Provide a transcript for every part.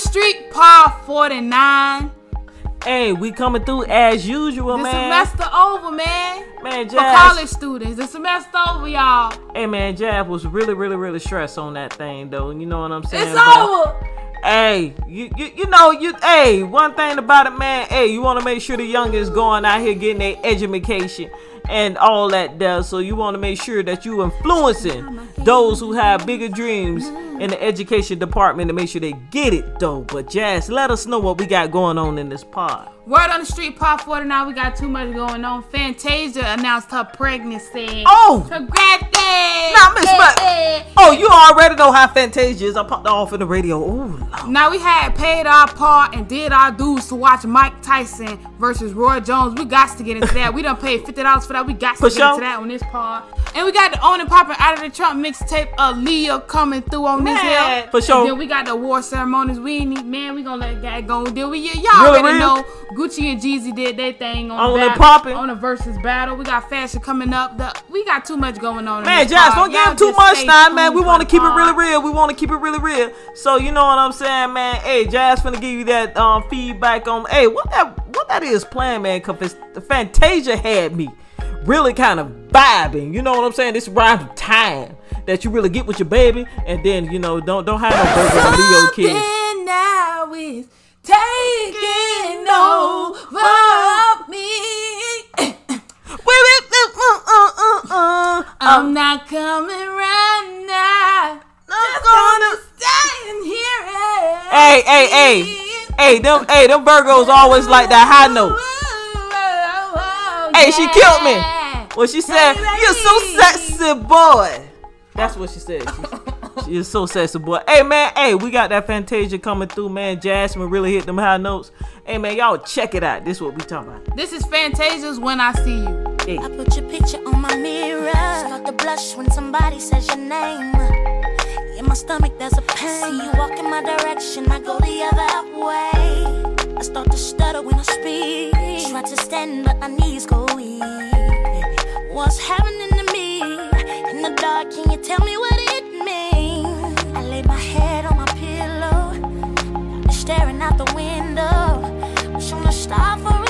street, par 49. Hey, we coming through as usual, The man. semester over, man. Man, For college students, the semester over, y'all. Hey, man, Jab was really, really, really stressed on that thing, though. You know what I'm saying? It's over. Hey, you, you you know you hey one thing about it, man. Hey, you want to make sure the youngest going out here getting their education and all that there. So you want to make sure that you influencing those who have bigger dreams in the education department to make sure they get it though. But Jazz, let us know what we got going on in this pod. Word on the street, par 49. We got too much going on. Fantasia announced her pregnancy. Oh! Congrats! Now, Miss Oh, you already know how Fantasia is. I popped off in the radio. Oh, Lord. Now we had paid our part and did our dues to watch Mike Tyson versus Roy Jones. We got to get into that. We done paid fifty dollars for that. We got to For get sure. into that on this part. And we got the and popping out of the Trump mixtape. Aaliyah coming through on this Man, hill. for sure. And then we got the war ceremonies. We ain't need- man. We gonna let that go. Then we y'all Really already real? know Gucci and Jeezy did their thing on, On the the battle- poppin'. on the Verzuz battle. We got fashion coming up. The, we got too much going on. Man, this Jazz, don't give him too much stay time, man. We want to keep it really real. We want to keep it really real. So you know what I'm saying, man. Hey, Jazz finna give you that um feedback on. Hey, what that what that is playing, man? Cause it's, the Fantasia had me really kind of vibing. You know what I'm saying? This around the time that you really get with your baby, and then you know don't don't have no Virgo and Leo kids. Now is taking over me. Uh, uh, uh, I'm not coming right now. Just gonna stay in here. and Hey, hey, hey, hey, them, hey, them Virgos always like that high note. Oh, oh, hey, she killed me. Well, she said, "You're so sexy, boy." That's what she said. She, she is so sexy, boy. Hey, man. Hey, we got that Fantasia coming through, man. Jasmine really hit them high notes. Hey, man, y'all check it out. This is what we talking about. This is Fantasia's When I See You. Hey. I put your picture on my mirror. Start to blush when somebody says your name. In my stomach, there's a pain. See you walk in my direction, I go the other way. I start to stutter when I speak. Try to stand, but my knees go weak. What's happening to me? In the dark, can you tell me what it means? I lay my head on my pillow, staring out the window. Wish on a star for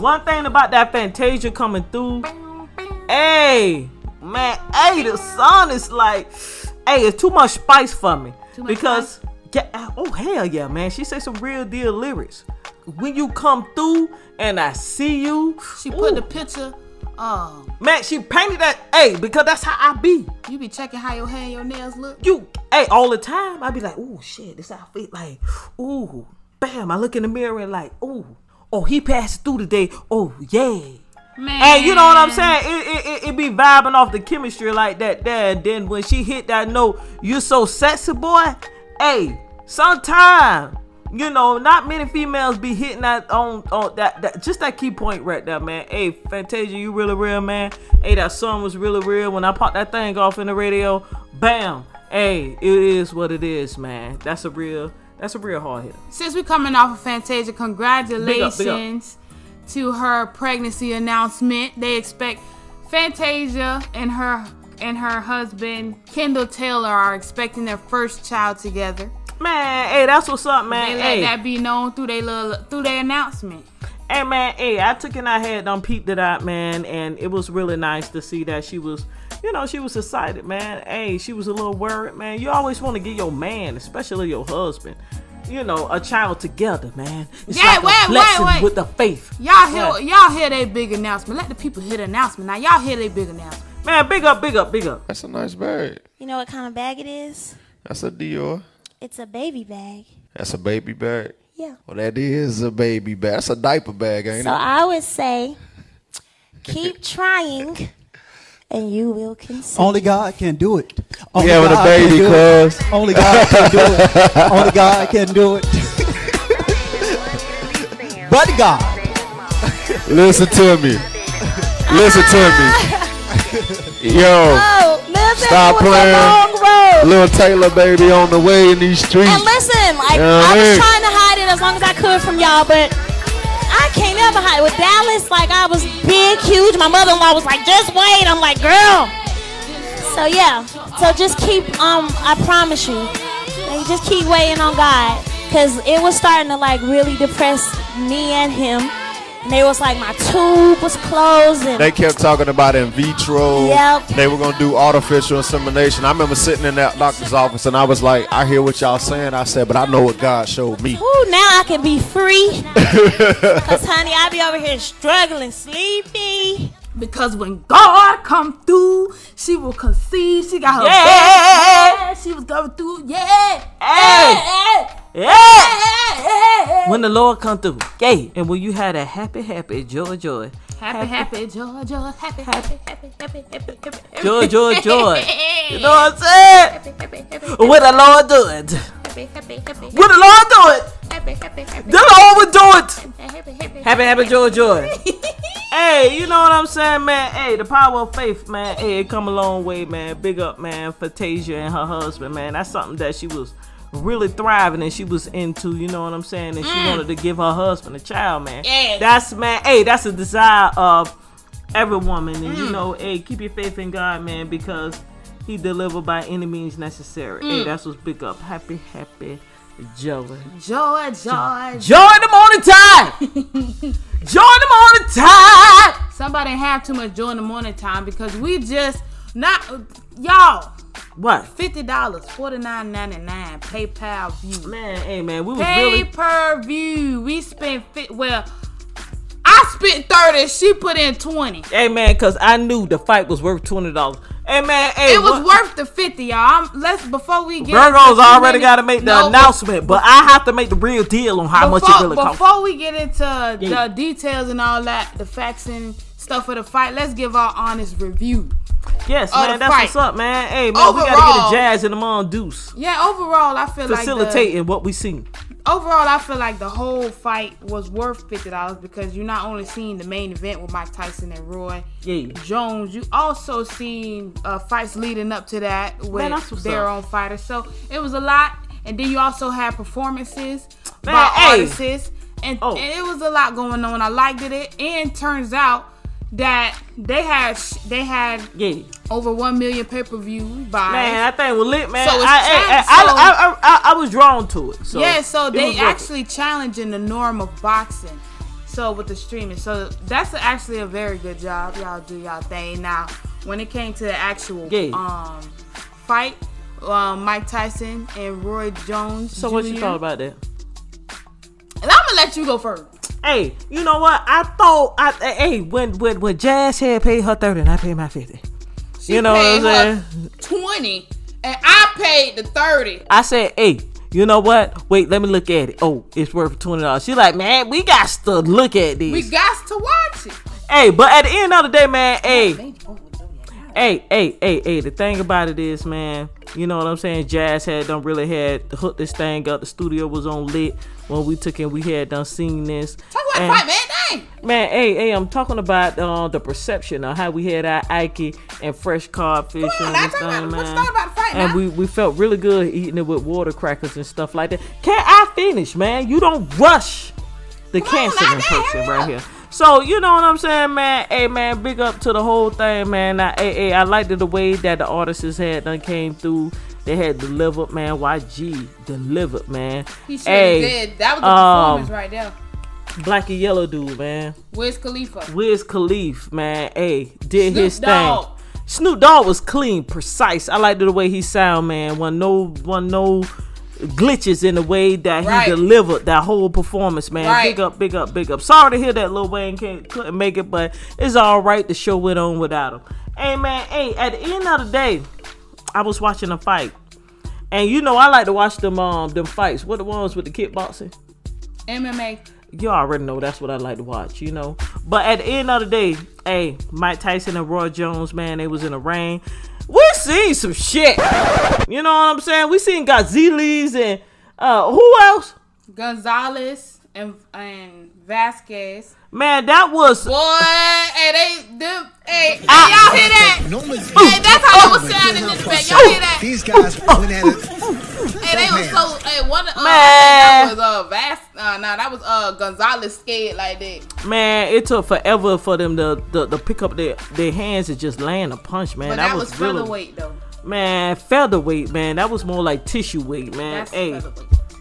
one thing about that Fantasia coming through, hey, man, hey, the song is like, hey, it's too much spice for me. because yeah, oh hell yeah, man. She say some real deal lyrics. When you come through and I see you, She put ooh, the picture. Um, man, she painted that, hey, because that's how I be. you be checking how your hair and your nails look. You, hey, all the time. I be like, oh shit, this outfit, like, ooh, bam. I look in the mirror and like, ooh, oh, he passed through today. Oh, yeah. Man, Hey, you know what I'm saying? It, it, it, it be vibing off the chemistry like that there. And then when she hit that note, you so sexy, boy. Hey, sometime, you know, not many females be hitting that on on that, that just that key point right there, man. Hey, Fantasia, you really real, man. Hey, that song was really real. When I popped that thing off in the radio, bam. Hey, it is what it is, man. That's a real that's a real hard hit. Since we coming off of Fantasia, congratulations to her pregnancy announcement. They expect Fantasia and her and her husband Kendall Taylor are expecting their first child together. Man, hey, that's what's up, man. They let hey. that be known through their little through their announcement. Hey man, hey, I took and I had done peeped it out, man, and it was really nice to see that she was, you know, she was excited, man. Hey, she was a little worried, man. You always want to get your man, especially your husband, you know, a child together, man. It's Yeah, like wait, a wait, blessing wait. with the faith. Y'all hear What? y'all hear their big announcement. Let the people hear the announcement. Now y'all hear their big announcement. Man, big up, big up, big up. That's a nice bag. You know what kind of bag it is? That's a Dior. It's a baby bag. That's a baby bag. Yeah. Well, that is a baby bag. That's a diaper bag, ain't So it? So I would say, keep trying, and you will conceive. Only God can do it. Only having a God can baby, do it. cuz. Only God can do it. Only God can do it. but God. Listen to me. Listen to me. Yo, Oh, listen, Stop it playing. a long road. little Taylor baby on the way in these streets. And listen, like Yeah, I was trying to hide it as long as I could from y'all, but I ever hide it. With Dallas, like I was big, huge. My mother-in-law was like, "Just wait." I'm like, "Girl." So yeah, so just keep. Um, I promise you, just keep waiting on God, cause it was starting to like really depress me and him. And they was like, my tube was closing. They kept talking about in vitro. Yep. They were gonna do artificial insemination. I remember sitting in that doctor's office and I was like, I hear what y'all saying. I said, but I know what God showed me. Ooh, now I can be free. Cause honey, I be over here struggling, sleepy. Because when God come through, she will conceive. She got her Yeah. best. She was going through. Yeah. Hey, yeah. When the Lord come through, yay. And when you had a happy, happy, joy, joy, Happy, happy, joy, joy, happy, happy, happy, happy, happy, happy, joy, joy, joy. You know what I'm saying? happy, happy, happy, When the Lord do it, happy, happy, happy, when the Lord do it, happy, happy, happy, the Lord will do it. happy, happy, Happy, happy, joy, joy. hey, you know what I'm saying, man? Hey, the power of faith, man. Hey, it come a long way, man. Big up, man, for Tasia and her husband, man. That's something that she was really thriving and she was into, you know what I'm saying? And she mm. wanted to give her husband a child, man. Yeah. That's, man, hey, that's a desire of every woman. And, you mm. know, hey, keep your faith in God, man, because he delivered by any means necessary. Hey, mm. that's what's big up. Happy, happy, joy. joy, joy. Joy in the morning time. Joy in the morning time. Somebody have too much joy in the morning time because we just not y'all. What? Fifty dollars, forty nine ninety nine, pay per view. Man, hey man, we was Pay really per view. We spent fit. Well, I spent thirty. She put in twenty. Hey man, cause I knew the fight was worth twenty dollars. Hey man, hey It was what- worth the fifty, y'all. I'm, let's before we get Virgo's into already got to make the No, announcement, but I have to make the real deal on how much it really costs. before we get into Yeah. the details and all that, the facts and stuff of the fight, let's give our honest review. Yes, man, that's fight. what's up, man. Hey man, we gotta get Overall- a jazz in the mongoose, Yeah, overall, I feel like facilitating what we see. overall I feel like the whole fight was worth fifty dollars because you're not only seen the main event with Mike Tyson and Roy Yeah. Jones, you also seen uh, fights leading up to that with Man, their up. own fighters. So it was a lot, and then you also had performances Man, by hey. artists, and, Oh. and it was a lot going on. I liked it, and turns out that they had they had Yeah. over one million pay per view buys. Man, that thing was lit, man. So it's I, I, I, so- I, I, I, I was drawn to it. So yeah, so they was worth it. actually challenging the norm of boxing. So with the streaming, so that's actually a very good job. Y'all do y'all thing. Now, when it came to the actual um fight, um, Mike Tyson and Roy Jones. So what you Jr. thought about that? And I'm gonna let you go first. Hey, you know what? I thought I hey when when when Jazz had paid her thirty and I paid my fifty. She You know what I'm saying? Twenty, and I paid the thirty. I said, hey, you know what? Wait, let me look at it. Oh, it's worth twenty dollars. She like, man, we got to look at this. We got to watch it. hey, but at the end of the day, man, hey, hey, hey, hey, hey. The thing about it is, man, you know what I'm saying? Jazz had done really had hooked this thing up. The studio was on lit when we took it. We had done seen this. Talk about And- fight, man. Dang. Man, hey, hey, I'm talking about uh, the perception of how we had our Ike and fresh codfish fish on, and this thing, man. fight and now. we, we felt really good eating it with water crackers and stuff like that. Can't I finish, man? You don't rush the Come on, cancer in person right here. So you know what I'm saying, man? Hey, man, big up to the whole thing, man. Now, hey, hey, I liked it the way that the artists had done came through. They had delivered, man. YG delivered, man. He sure hey, did. That was the um, performance right there. Black and yellow dude, man. Wiz Khalifa. Wiz Khalif, man, hey, did Snoop his Dogg. thing. Snoop Dogg was clean, precise. I liked the way he sound, man. One no, one no glitches in the way that he Right. delivered that whole performance, man. Right. Big up, big up, big up. Sorry to hear that Lil Wayne can't, couldn't make it, but it's all right. The show went on without him. Hey, man, hey, at the end of the day, I was watching a fight. And you know I like to watch them um them fights. What the ones with the kickboxing? MMA. you already know that's what I like to watch, you know. But at the end of the day, hey, Mike Tyson and Roy Jones, man, they was in the rain. We seen some shit. You know what I'm saying? We seen Godzillas and uh who else? Gonzalez and and Vasquez. Man, that was Boy, hey, they them hey, hey Ah. y'all hear that? Hey, that's how they was sounding in the back. Y'all hear that? These guys went at it. Hey, they was so hey one uh, Man. I think that was uh Vas uh nah that was uh Gonzalez scared like that. man, it took forever for them to to, to pick up their, their hands and just land a punch, man. But that, that, was, was really featherweight though. man, featherweight, man. That was more like tissue weight, man. That's hey.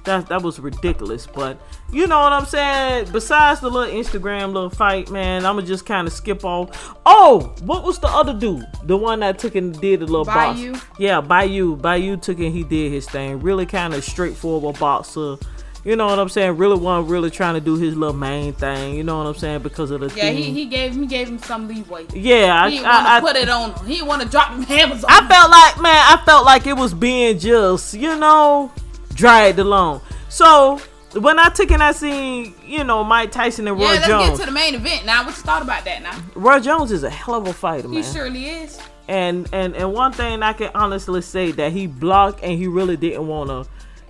That that was ridiculous. But you know what I'm saying? Besides the little Instagram little fight, man, I'ma just kind of skip off. Oh, what was the other dude? The one that took and did the little Badou? box. Yeah, Badou. Badou took and he did his thing. Really kind of straightforward boxer. You know what I'm saying? Really one really trying to do his little main thing. You know what I'm saying? Because of the Yeah, theme. he, he gave he gave him some leeway. yeah, I, He didn't I, want I, to put it on. him. He didn't want to drop hammers on. I him. felt like, man, I felt like it was being just, you know, dragged along. So when I took and I seen, you know, Mike Tyson and Roy Jones. yeah, let's Jones. get to the main event now. What you thought about that now? Roy Jones is a hell of a fighter, man. He surely is. And and and one thing I can honestly say that he blocked and he really didn't want to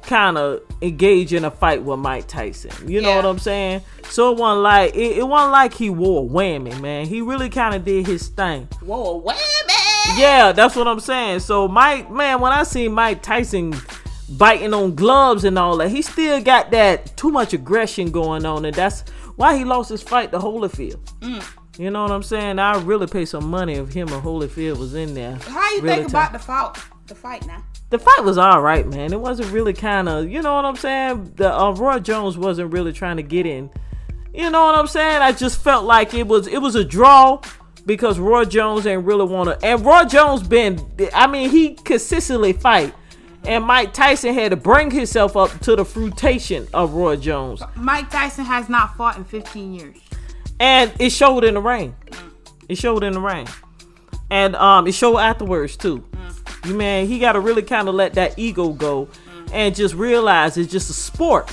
kind of engage in a fight with Mike Tyson. You know Yeah. what I'm saying? So it wasn't like it, it wasn't like he wore a whammy, man. He really kind of did his thing. Whoa, whammy! Yeah, that's what I'm saying. So Mike, man, when I see Mike Tyson biting on gloves and all that, he still got that too much aggression going on, and that's why he lost his fight to Holyfield. Mm. You know what I'm saying? I really pay some money if him and Holyfield was in there. How you really think about the fight? The fight now. The fight was all right, man. It wasn't really kind of, you know what I'm saying? The uh, Roy Jones wasn't really trying to get in. You know what I'm saying? I just felt like it was it was a draw because Roy Jones ain't really want to. And Roy Jones been, I mean, he consistently fight. And Mike Tyson had to bring himself up to the fruitation of Roy Jones, Mike Tyson has not fought in 15 years. and it showed in the ring. It showed in the ring, and um, it showed afterwards too. You man, he got to really kind of let that ego go, and just realize it's just a sport.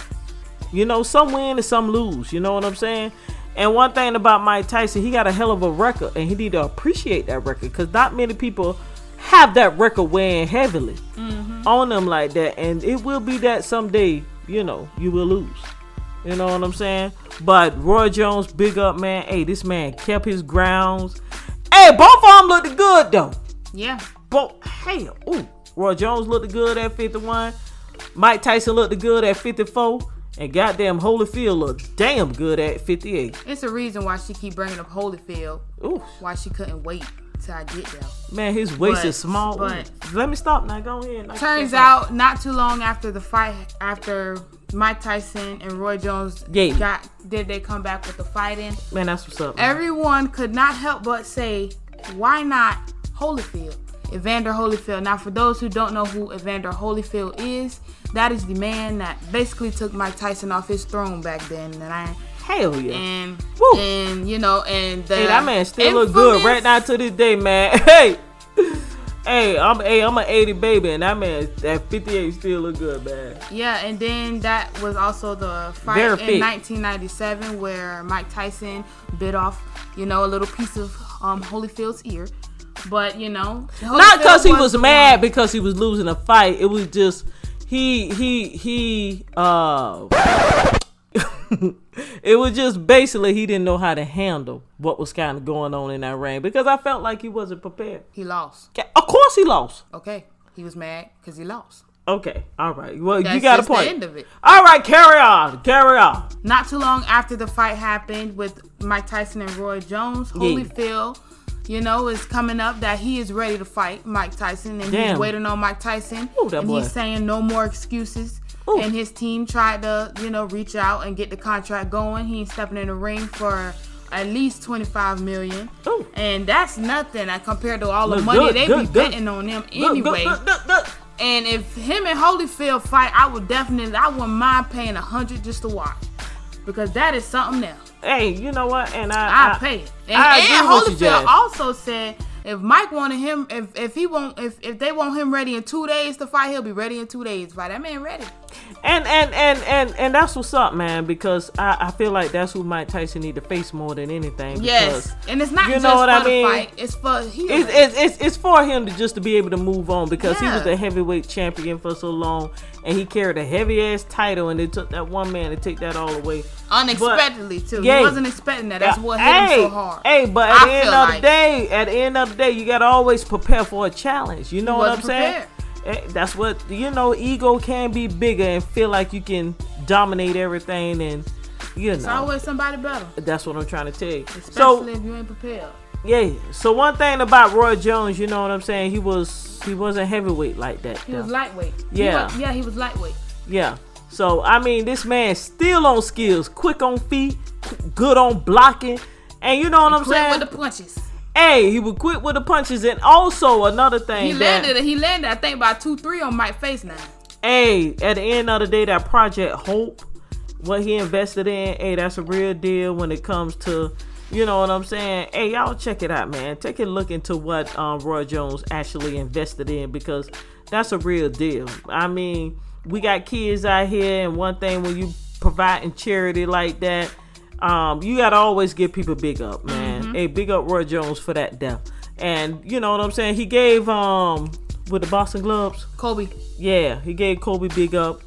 You know, some win and some lose. You know what I'm saying? And one thing about Mike Tyson, he got a hell of a record, and he need to appreciate that record because not many people have that record weighing heavily on them like that. And it will be that someday, you know, you will lose. You know what I'm saying? But Roy Jones, big up man. Hey, this man kept his grounds. Hey, both of them looked good though. Yeah. But hey, ooh, Roy Jones looked good at 51. Mike Tyson looked good at 54. And goddamn Holyfield looked damn good at 58. It's a reason why she keep bringing up Holyfield. Ooh, Why she couldn't wait till I get there. man, his waist But- is small. But- Let me stop now. Go ahead. Turns out, not too long after the fight, after Mike Tyson and Roy Jones Yeah. got did they come back with the fighting? Man, that's what's up. man. Everyone could not help but say, why not Holyfield? Evander Holyfield. Now, for those who don't know who Evander Holyfield is, that is the man that basically took Mike Tyson off his throne back then. And I Hell yeah. and Woo. and you know and the Hey, that man still look good right now to this day, man. Hey, hey, I'm hey, I'm an 80 baby, and that man at 58 still look good, man. Yeah, and then that was also the fight in fit. 1997 where Mike Tyson bit off, you know, a little piece of um, Holyfield's ear. But you know, Not because he was the mad because he was losing a fight. It was just he he he uh. it was just basically he didn't know how to handle what was kind of going on in that ring because I felt like he wasn't prepared. he lost. Of course he lost. Okay, he was mad because he lost. Okay, all right. Well, you That's got a just the point. end of it. All right, carry on, carry on. Not too long after the fight happened with Mike Tyson and Roy Jones, Holyfield, you know, is coming up that he is ready to fight Mike Tyson and Damn. he's waiting on Mike Tyson. Ooh, and boy. he's saying no more excuses. Ooh. And his team tried to, you know, reach out and get the contract going. He ain't stepping in the ring for at least 25 million. Ooh. And that's nothing compared to all the Look money they be betting on them anyway. And if him and Holyfield fight, I would definitely, I wouldn't mind paying a hundred just to watch, because that is something else. Hey, you know what? And I, I pay it. And, I and agree with you, Holyfield also said if Mike wanted him, if if he won't, if if they want him ready in two days to fight, he'll be ready in two days fight. That man ready. And and and and and that's what's up, man. Because I, I feel like that's who Mike Tyson need to face more than anything. Yes, and it's not you just know what for I mean? fight; it's for healing. It's, it's, it's, it's for him to just to be able to move on because he was the heavyweight champion for so long and he carried a heavy ass title and it took that one man to take that all away. Unexpectedly too. Yeah. He wasn't expecting that. That's what hit hey, him so hard. Hey, but at I the end of like- the day, at the end of the day, you gotta always prepare for a challenge. You know what I'm wasn't saying? Eh, That's what you know. Ego can be bigger and feel like you can dominate everything, and you know. It's always somebody better, that's what I'm trying to tell you. especially So if you ain't prepared. yeah. So one thing about Roy Jones, you know what I'm saying? He was he wasn't heavyweight like that. He though. was lightweight. He Yeah. was- yeah, he was lightweight. Yeah. So I mean, this man still on skills, quick on feet, good on blocking, and you know what I'm Quick saying? with the punches. Hey, he would quit with the punches, and also another thing. He that, landed. He landed. I think about two, three on Mike face now. Hey, at the end of the day, that Project Hope, what he invested in, hey, that's a real deal when it comes to, you know what I'm saying? Hey, y'all check it out, man. Take a look into what um, Roy Jones actually invested in because that's a real deal. I mean, we got kids out here, and one thing when you providing charity like that, um, you gotta always give people big up, man. Hey, big up Roy Jones for that death. And you know what I'm saying? He gave um with the Boston Gloves. Kobe. Yeah, he gave Kobe big up.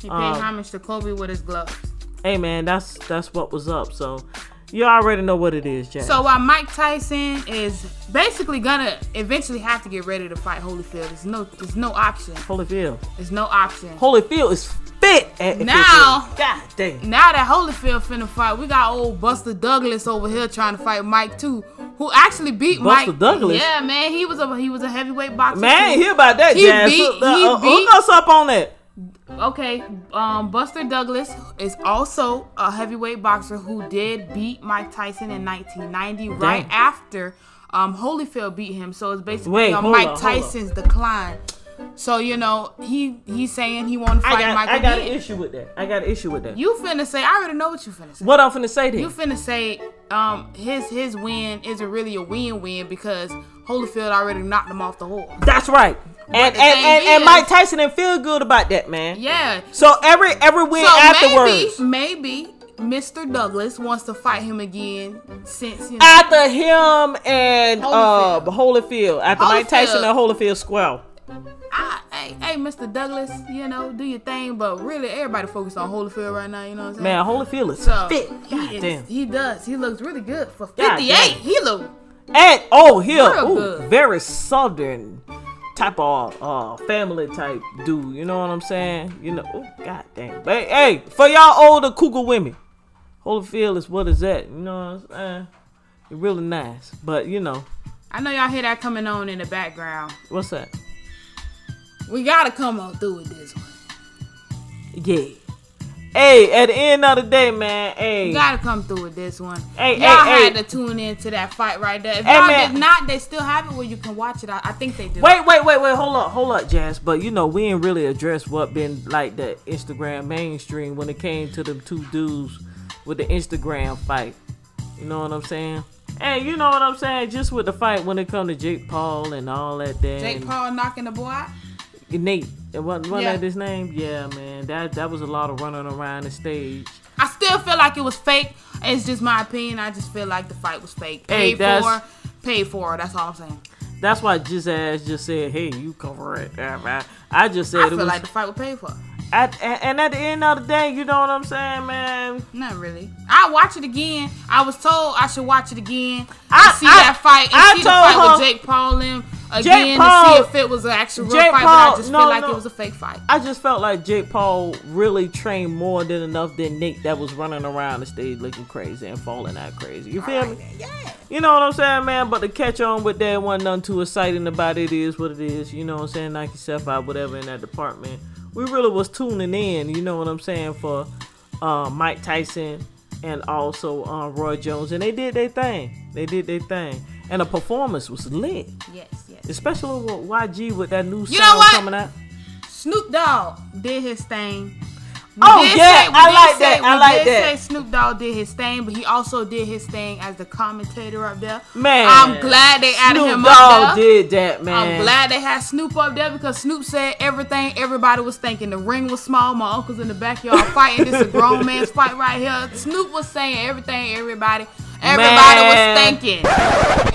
He paid Um, homage to Kobe with his gloves. Hey man, that's that's what was up. So you already know what it is, Jack. So while Mike Tyson is basically gonna eventually have to get ready to fight Holyfield, there's no there's no option. Holyfield, There's no option. Holyfield is fit at Now- God damn. Now that Holyfield finna fight, we got old Buster Douglas over here trying to fight Mike too, who actually beat Buster Mike. Douglas? Yeah, man, he was a he was a heavyweight boxer. Man, too. hear about that, He Jazz. beat- uh, he uh, beat- us up on that. Okay, um, Buster Douglas is also a heavyweight boxer who did beat Mike Tyson in 1990, right after um, Holyfield beat him. So it's basically Wait, on Mike on, on. Tyson's decline. So you know he he's saying he want to I fight got, Mike I got an issue with that. I got an issue with that. You finna say I already know what you finna say. what I'm finna say then? You finna say um his his win isn't really a win-win because Holyfield already knocked him off the horse. That's right. And and, and, and, Mike Tyson didn't feel good about that, man. Yeah. So every every win So afterwards. maybe maybe Mr. Douglas wants to fight him again since you know after him and uh Holyfield. Holyfield, after Mike Tyson and Holyfield square. I, hey, hey, Mr. Douglas, you know, do your thing, but really everybody focused on Holyfield right now, you know what I'm saying? Man, Holyfield is so fit. he, is- damn. he does. He looks really good for 58. damn. He look And oh, here, Real ooh, good. very southern type of uh family type dude. You know what I'm saying? You know, oh god damn. But hey, for y'all older cougar women, Holyfield is what is that? You know what I'm saying? It's really nice, but you know I know y'all hear that coming on in the background. what's that? We gotta come on through with this one. Yeah. Hey, at the end of the day, man. Hey, You gotta come through with this one. Hey, y'all hey, had hey. to tune in to that fight right there. If Hey, y'all man. did not, they still have it where you can watch it. I, I think they do. Wait, wait, wait, wait. Hold up, hold up, Jazz. But you know, we ain't really addressed what been like the Instagram mainstream when it came to them two dudes with the Instagram fight. You know what I'm saying? Hey, you know what I'm saying? Just with the fight when it come to Jake Paul and all that. Then Jake Paul knocking the boy out. Nate. Wasn't, wasn't Yeah. that his name? Yeah, man. That that was a lot of running around the stage. I still feel like it was fake. It's just my opinion. I just feel like the fight was fake. Hey, Paid that's- for, paid for. That's all I'm saying. That's why Jizz ass just said, "Hey, you cover it." I just said I it feel was. like the fight was paid for. At, and, at the end of the day, you know what I'm saying, man. Not really. I watch it again. I was told I should watch it again. To I- see I- that fight and I see the fight her- with Jake Paul and again Paul- to see if it was an actual real Jake fight. but I just no, feel like no. it was a fake fight. I just felt like Jake Paul really trained more than enough than Nick that was running around the stage looking crazy and falling out crazy. You feel me? Yeah. You know what I'm saying, man? But to catch on with that wasn't nothing too exciting about it. It is what it is. You know what I'm saying? Knock yourself out, whatever, in that department. We really was tuning in, you know what I'm saying, for uh, Mike Tyson and also uh, Roy Jones. And they did their thing. They did their thing. And the performance was lit. Yes, yes. Especially with YG with that new You song coming out. Snoop Dogg did his thing. We Oh, yeah, I like that, I like that. say Snoop Dogg did his thing, but he also did his thing as the commentator up there. Man, I'm glad they added Snoop him Dogg up there. did that, man. I'm glad they had Snoop up there because Snoop said everything everybody was thinking. The ring was small. My uncle's in the backyard fighting. This is a grown man's fight right here. Snoop was saying everything everybody everybody Man. was thinking.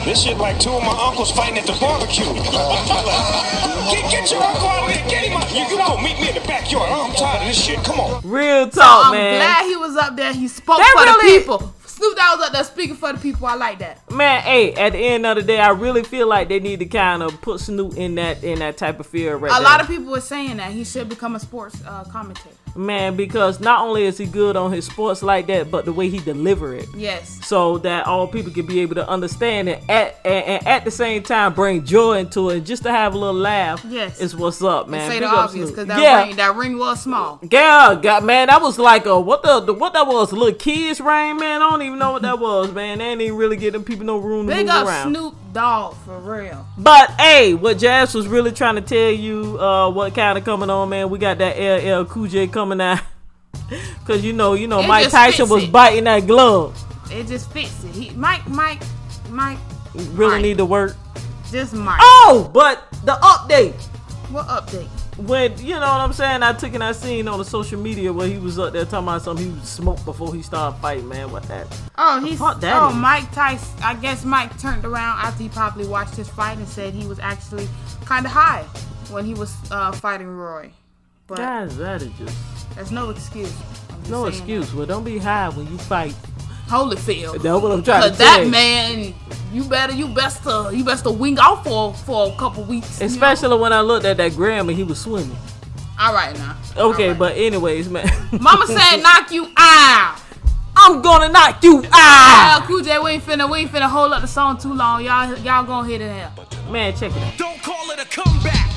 This shit like two of my uncles fighting at the barbecue. get, get your uncle out of there. Get him out. You, you go meet me in the backyard. I'm tired of this shit. Come on. Real talk, man. I'm man. glad he was up there. He spoke They for really- the people. Snoop Dogg was up there speaking for the people. I like that. Man, hey, at the end of the day, I really feel like they need to kind of put Snoop in that in that type of field right A there. lot of people were saying that he should become a sports uh, commentator. Man, because not only is he good on his sports like that, but the way he deliver it. Yes. So that all people can be able to understand it at and, and at the same time bring joy into it, just to have a little laugh. Yes. is what's up, man. Say Big the obvious because that yeah, ring that ring was small. Yeah, God, man, that was like a what the, the what that was, a little kids ring, man. I don't even know what that was, man. They ain't even really them people no room to Big move up around. Snoop Dogg for real. But hey, what Jazz was really trying to tell you, uh, what kind of coming on, man? We got that LL Cool J coming out, cause you know, you know, It Mike Tyson was it. biting that glove. It just fits it. He Mike Mike Mike Really Mike. need to work. just Mike. Oh, but the update What update? When you know what I'm saying, I took and I seen on the social media where he was up there talking about something he smoked before he started fighting, man. What that? Oh, he's that oh is? Mike Tyson. I guess Mike turned around after he probably watched his fight and said he was actually kind of high when he was uh, fighting Roy. But Guys, that is just there's no excuse. Just no excuse. Well, don't be high when you fight. That. Holyfield. That's what I'm trying to Cause that you. man, you better, you best to, you best to wing out for for a couple weeks. you know? Especially when I looked at that gram and he was swimming. All right now. Okay, All right. but anyways, man. Mama said knock you out. I'm gonna knock you out. LL Cool J, we ain't finna, we ain't finna hold up the song too long. Y'all, y'all gonna hit it here. Man, check it out. Don't call it a comeback.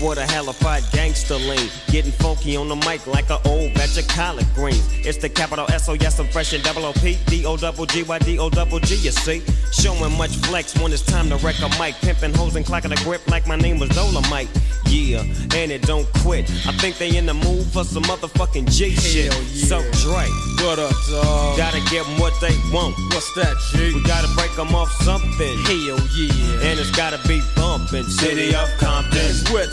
What a hellified gangster lean. Getting funky on the mic like an old batch of collard greens. It's the capital S O yes, I'm fresh and double O P D O double G Y D O double G. You see, showing much flex when it's time to wreck a mic. Pimping hoes and clocking a grip like my name was Dolomite. Yeah, and it don't quit. I think they in the mood for some motherfucking G shit. Yeah. So Dre, What up, dog? gotta give them what they want. What's that, G? We gotta break them off something. Hell yeah. And it's gotta be bumpin'. City of Compton. It's where it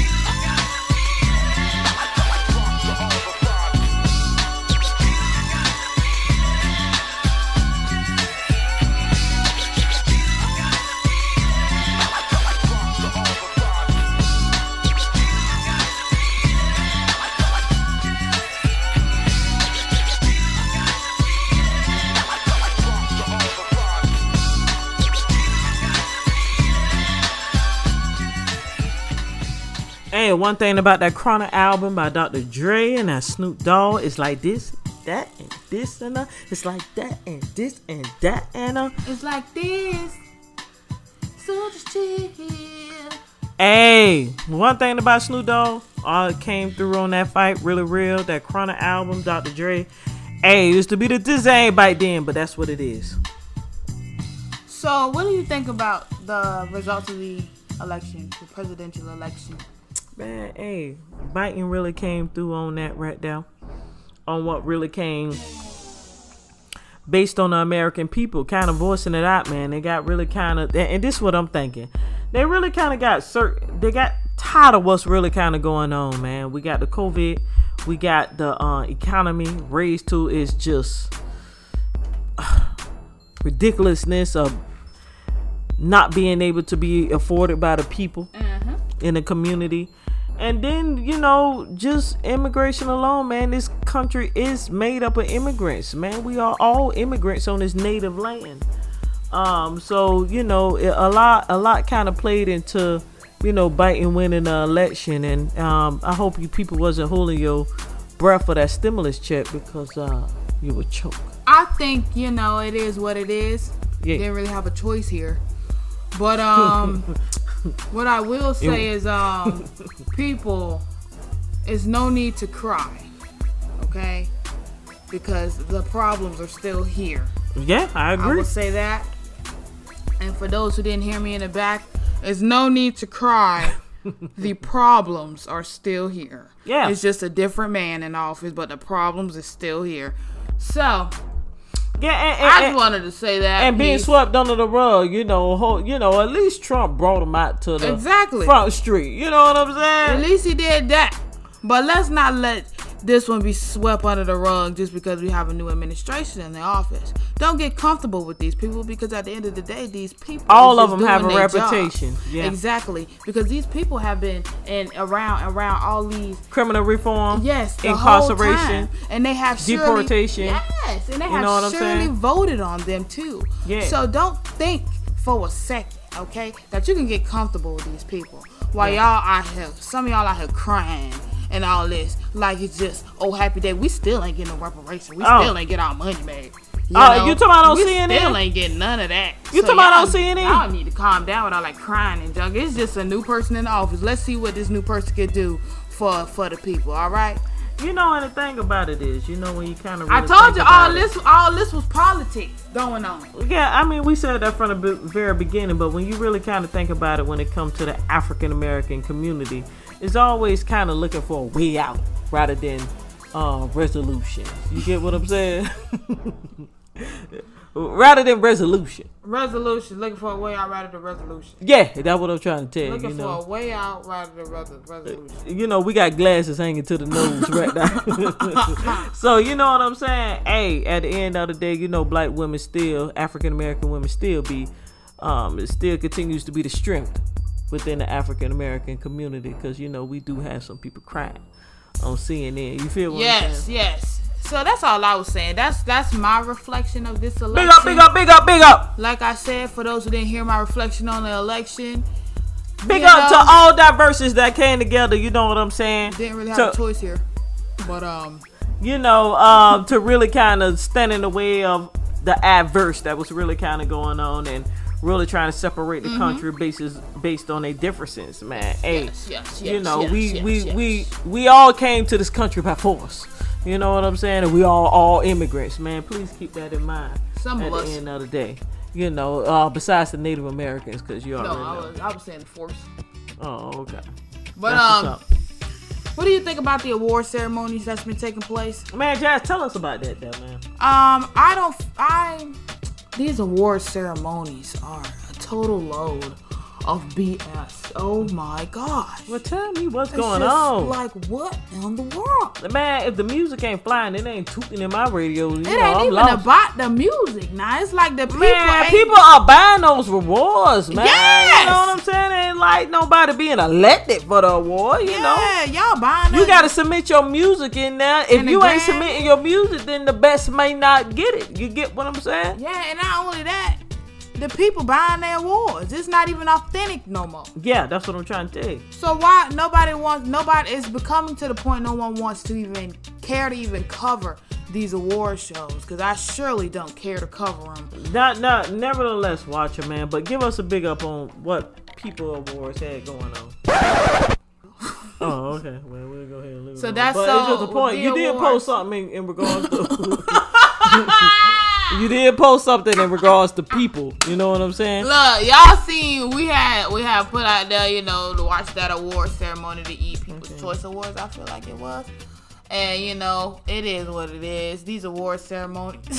Hey, one thing about that Chronic album by Dr. Dre and that Snoop Dogg is like this, that, and this, and uh, it's like that, and this, and that, and uh. It's like this. So just chill. Hey, one thing about Snoop Dogg, all came through on that fight, really real. That Chronic album, Dr. Dre. Hey, it used to be the ain't back then, but that's what it is. So, what do you think about the results of the election, the presidential election? Man, hey, Biden really came through on that right there. On what really came based on the American people, kind of voicing it out, man. They got really kind of, and this is what I'm thinking. They really kind of got certain, they got tired of what's really kind of going on, man. We got the COVID, we got the uh, economy raised to is just ridiculousness of not being able to be afforded by the people in the community. And then, you know, just immigration alone, man. This country is made up of immigrants, man. We are all immigrants on this native land. Um, so you know, a lot, a lot kind of played into, you know, Biden winning the election. And um, I hope you people wasn't holding your breath for that stimulus check because uh, you would choke. I think you know it is what it is. Yeah. Didn't really have a choice here, but um, what I will say is um, people, is no need to cry, okay? Because the problems are still here. Yeah, I agree. I will say that. And for those who didn't hear me in the back, there's no need to cry. the problems are still here. Yeah. It's just a different man in office, but the problems is still here. So yeah, and, and, I just and- wanted to say that. and being swept under the rug, you know, whole, you know, at least Trump brought him out to the Exactly. front street. You know what I'm saying? At least he did that. But let's not let this one be swept under the rug just because we have a new administration in the office. Don't get comfortable with these people because at the end of the day, these people All of them have a job. reputation. Yeah. Exactly. Because these people have been in around around all these Criminal reform, Yes, incarceration, and they have surely- deportation. yes, and they You have know what I'm surely voted on them too. Yeah. So don't think for a second, okay, that you can get comfortable with these people while y'all out here. Some of y'all out here crying and all this, like it's just oh happy day. We still ain't getting no reparation. We Oh. still ain't get our money back. Oh, you talking about on we CNN? Still ain't getting none of that. You talking about on CNN? Y'all need to calm down with all like crying and junk. It's just a new person in the office. Let's see what this new person can do for for the people. All right. You know, and the thing about it is, you know, when you kind of. I told you all this. All this was politics going on. Yeah, I mean, we said that from the very beginning, but when you really kind of think about it, when it comes to the African American community, it's always kind of looking for a way out rather than uh, resolution. You get what I'm saying? rather than resolution. Resolution. Looking for a way out rather than resolution. Yeah, that's what I'm trying to tell you. Looking for know, a way out rather than resolution. you know, we got glasses hanging to the nose right now. so you know what I'm saying? Hey, at the end of the day, you know, black women still, African American women still be, um, it still continues to be the strength within the African American community because you know we do have some people crying on CNN. You feel what I'm Yes, yes. So that's all I was saying. That's that's my reflection of this election. Big up, big up, big up, big up, Like I said, for those who didn't hear my reflection on the election, big up know- to all diverses that came together. You know what I'm saying? didn't really have a choice here. But um, you know, um, to really kind of stand in the way of the adverse that was really kind of going on and really trying to separate the Mm-hmm. country basis based on their differences, man. Hey, Yes, yes, you yes, know, yes, we we we we all came to this country by force. You know what I'm saying? And we all all immigrants, man. Please keep that in mind. Some at of the us. end of the day. You know, uh, besides the Native Americans, because you already no, I know. was I was saying force. Oh, okay. But That's um, what do you think about the award ceremonies that's been taking place? man, Jazz, tell us about that, though, man. Um, I don't. I these award ceremonies are a total load of BS. Oh my gosh. Well, tell me what's It's going on. Like what in the world? Man, if the music ain't flying, it ain't tooting in my radio. You It know, ain't I'm even lost. about the music now. It's like the people. Man, people are buying those rewards, man. You Yes! know what I'm like nobody being elected for the award, you know? Yeah, y'all buying. It. You gotta submit your music in there. If you ain't submitting your music, then the best may not get it. You get what I'm saying? Yeah, and not only that, the people buying their awards. It's not even authentic no more. Yeah, that's what I'm trying to tell you. So why nobody wants nobody it's becoming to the point no one wants to even care to even cover these award shows because I surely don't care to cover them. Not, not, nevertheless, Watcher, man. But give us a big up on what People Awards had going on. oh, okay. Well, we'll go ahead and leave So it alone. that's But so it's just the point. the You did awards- post something in, in regards to. you did post something in regards to people. You know what I'm saying? Look, y'all seen we had we had put out there, you know, to watch that award ceremony to eat People's Choice Awards. I feel like it was. And you know, it is what it is. These award ceremonies.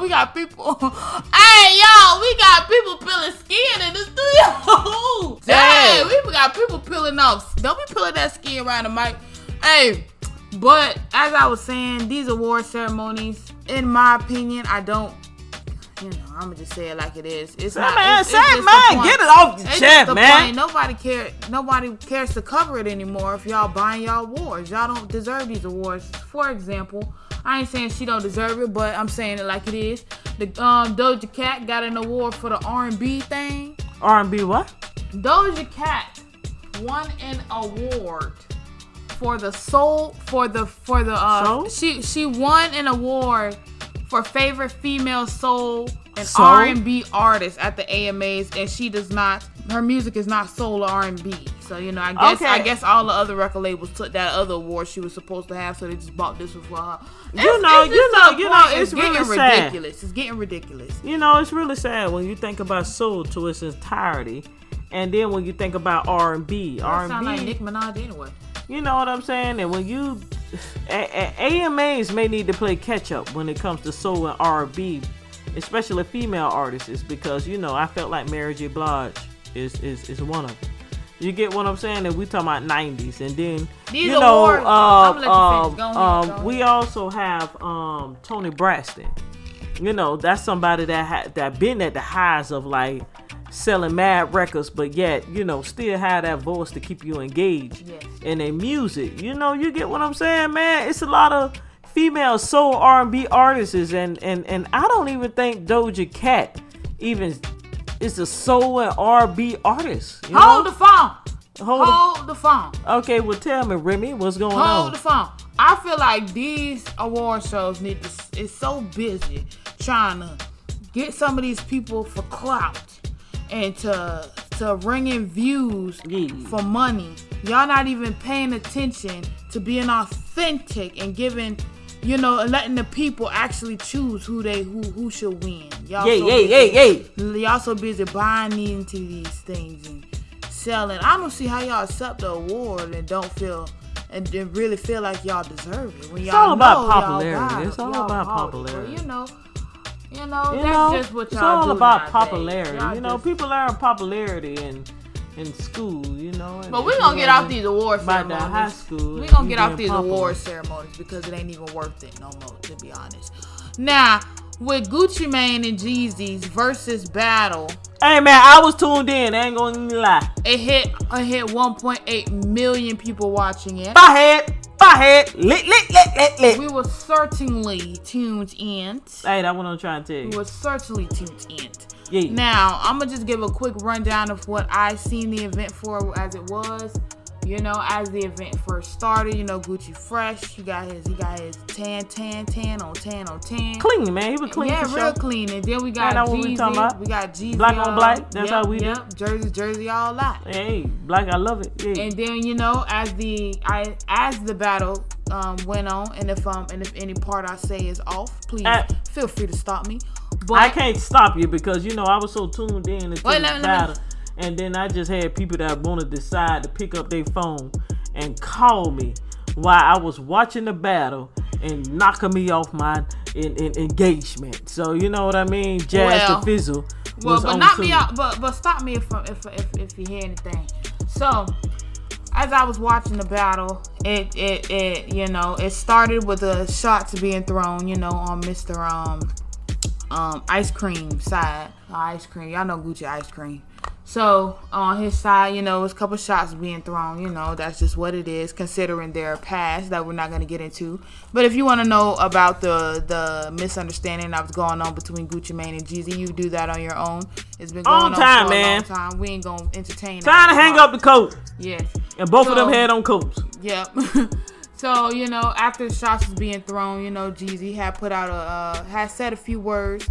we got people. hey, y'all, we got people peeling skin in the studio. Dang, we got people peeling off. Don't be peeling that skin around the mic. Hey, but as I was saying, these award ceremonies, in my opinion, I don't. You know, I'm gonna just say it like it is. It's not. man, it's, say it's it, man. Get it off It's chest, the man. point. Nobody care. Nobody cares to cover it anymore. If y'all buying y'all awards, y'all don't deserve these awards. For example, I ain't saying she don't deserve it, but I'm saying it like it is. The um, Doja Cat got an award for the R&B thing. R&B what? Doja Cat won an award for the soul for the for the uh Soul? she she won an award for favorite female soul and Soul? R&B artist at the AMAs and she does not her music is not soul or R&B. So you know, I guess I guess all the other record labels took that other award she was supposed to have so they just bought this one for her. You know, just you know, you know, it's getting really sad. ridiculous. It's getting ridiculous. You know, it's really sad when you think about soul to its entirety, and then when you think about R and B, R and like Nick Minaj anyway. You know what I'm saying? And when you a- a- AMAs may need to play catch up when it comes to soul and R and B, especially female artists, because you know I felt like Mary J. Blige is is is one of them. You get what I'm saying? And we talking about 90s, and then These you know, uh, you um, ahead, um, we also have um, Tony Braxton. You know, that's somebody that ha- that been at the highs of like selling mad records, but yet you know still have that voice to keep you engaged Yes. in their music. You know, you get what I'm saying, man. It's a lot of female soul R&B artists, and and and I don't even think Doja Cat even is a soul and R&B artist. You Hold know? the phone. Hold the- Hold the phone. Okay, well, tell me, Remy, what's going Hold on? Hold the phone. I feel like these award shows need to. It's so busy trying to get some of these people for clout and to to bring in views for money. Y'all not even paying attention to being authentic and giving, you know, letting the people actually choose who they who who should win. Y'all Yay, so yay, busy- yay, Y'all so busy buying into these things and selling. I don't see how y'all accept the award and don't feel and, and really feel like y'all deserve it. When It's y'all all about popularity. It's all about bought it. popularity. You know, you know, You that's know, just what it's y'all all do about popularity. Y'all you know, just- people learn popularity in in school. You know, But we if gonna get off these award ceremonies. high school. We and gonna get off these popular. award ceremonies because it ain't even worth it no more, to be honest. Now, with Gucci Mane and Jeezy's versus battle, Hey man, I was tuned in. I ain't gonna lie. it hit it hit 1.8 million people watching it. Bye head, bye head, lit, lit, lit, lit, lit. We were certainly tuned in. Hey, that's what I'm trying to tell We were certainly tuned in. Yeah. Now, I'm gonna just give a quick rundown of what I seen the event for as it was. You know, as the event first started, you know, Gucci Fresh, he got his he got his tan, tan, tan on tan on tan. Clean, man. He was clean yeah, real sure. clean. And then we got that's what we talking about. We got Jeezy. Black on black, that's yep, how we do. yep, Jersey, Jersey, all that. Hey, black, I love it. Yeah. And then you know, as the I as the battle um, went on, and if um and if any part I say is off, please feel free to stop me. But I can't stop you because you know I was so tuned in Wait, the let me- let me- battle, and then I just had people that want to decide to pick up their phone and call me while I was watching the battle and knocking me off my in, in, engagement. So you know what I mean? Jazz Well, the Fizzle. Well, but not me out. But but stop me if if if if you hear anything. So, as I was watching the battle, it it it you know it started with the shots being thrown. You know on Mister um um ice cream side. Ice cream. Y'all know Gucci ice cream. So on his side, you know, it was a couple shots being thrown. You know, that's just what it is, considering their past that we're not gonna get into. But if you want to know about the the misunderstanding that was going on between Gucci Mane and Jeezy, you do that on your own. It's been going On on, time, for a man. long time. We ain't gonna entertain. Time to hang up the coat. Yes. And both of them had on coats. Yep. so you know, after the shots was being thrown, you know, Jeezy had put out a uh, had said a few words,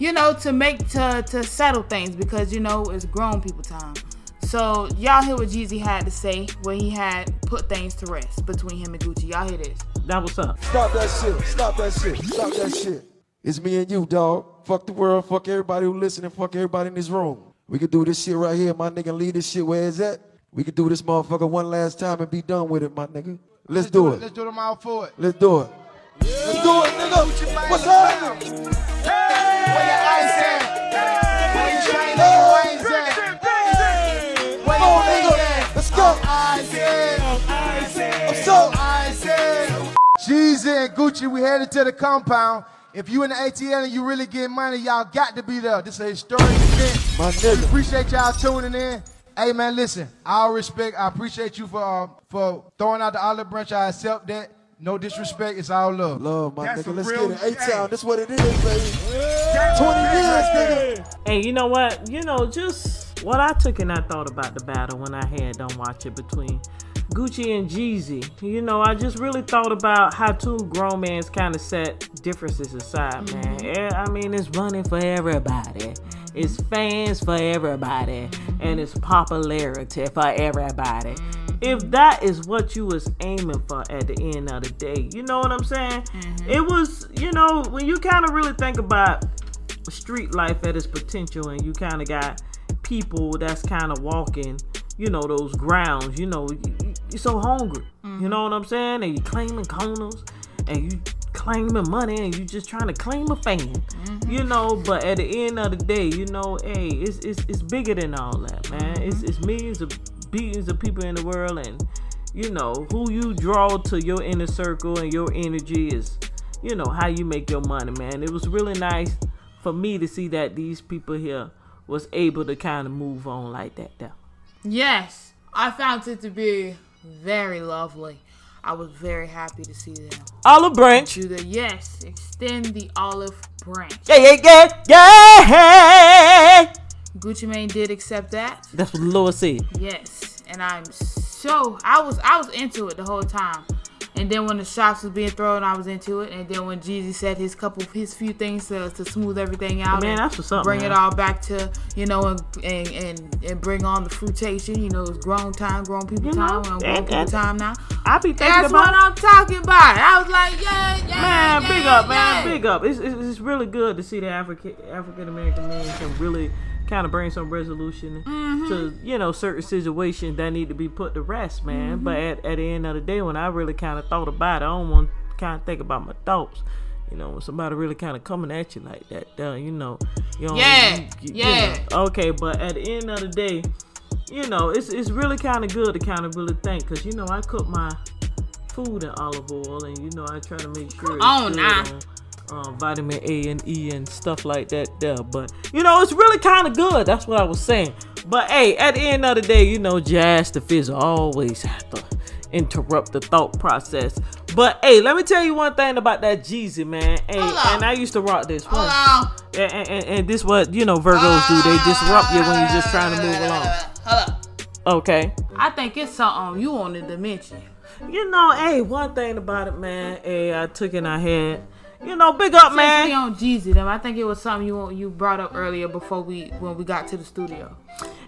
you know, to make to to settle things because you know it's grown people time. So y'all hear what Jeezy had to say when he had put things to rest between him and Gucci. Y'all hear this? That was up. Stop that shit. Stop that shit. Stop that shit. It's me and you, dog. Fuck the world. Fuck everybody who listening. Fuck everybody in this room. We can do this shit right here, my nigga. Leave this shit where it's at. We can do this motherfucker one last time and be done with it, my nigga. Let's, do it. Let's do the all for it. Let's do it. Let's do it, nigga. What's happening? Where your ice at? Where your chain and at? Where your ring at? Let's go. Ice at. I'm so. Ice at. Jeezy and Gucci, we headed to the compound. If you in the ATL and you really get money, y'all got to be there. This is a historic event. My We appreciate y'all tuning in. Hey man, listen. All respect. I appreciate you for uh, for throwing out the olive branch. I accept that. No disrespect. It's all love. Love, my That's nigga. Let's real- get it. hey. A-Town. That's what it is, baby. 20 years, nigga. Hey, you know what? You know, just what I took and I thought about the battle when I had done watch it between Gucci and Jeezy. You know, I just really thought about how two grown men kind of set differences aside, man. Eh, I mean, it's money for everybody. It's fans for everybody, and it's popularity for everybody. If that is what you was aiming for at the end of the day, you know what I'm saying? Mm-hmm. It was, you know, when you kind of really think about street life at its potential and you kind of got people that's kind of walking you know those grounds you know you, you're so hungry you mm-hmm. know what i'm saying? And you claiming corners and you claiming money and you just trying to claim a fan mm-hmm. you know? But at the end of the day you know hey it's it's, it's bigger than all that man. It's, it's millions of billions of people in the world and you know who you draw to your inner circle and your energy is you know how you make your money man it was really nice for me to see that these people here was able to kind of move on like that though Yes, I found it to be very lovely. I was very happy to see them. olive branch Do the yes, extend the olive branch. yeah yeah yeah yeah Gucci Mane did accept that. that's what Lord said Yes, and I'm so I was I was into it the whole time. And then when the shots was being thrown, I was into it. And then when Jeezy said his couple, his few things to, to smooth everything out, Man, and that's what's up, Bring man. it all back to you know, and and and, and bring on the fruitation. You know, it's grown time, grown people You know, time, well, grown people time now. I be thinking That's about what I'm talking about. I was like, yeah, yeah, Man, yeah, big up, man, big up. It's, it's, it's really good to see the African African American man can really kind of bring some resolution Mm-hmm. to you know certain situations that need to be put to rest, man. Mm-hmm. But at, at the end of the day, when I really kind of thought about it, I don't want to kind of think about my thoughts. You know, when somebody really kind of coming at you like that, uh, you know, you know, Yeah, you- you- you yeah. know. Okay, but at the end of the day, you know, it's it's really kind of good to kind of really think, cause you know I cook my food in olive oil, and you know I try to make sure it's on good now. on, uh, vitamin A and E and stuff like that there. But you know it's really kind of good. That's what I was saying. But hey, at the end of the day, you know Jazz the Fizzle always have to interrupt the thought process. But hey, let me tell you one thing about that Jeezy man. Hey, and I used to rock this one. And, and, and- and this what you know Virgos do. They disrupt you when you're just trying to move along. Hold. Okay. I think it's something you wanted to mention. You know, hey, one thing about it, man. Hey, I took in our head. You know, big up, Since we man. on Jeezy, them. I think it was something you you brought up earlier before we when we got to the studio.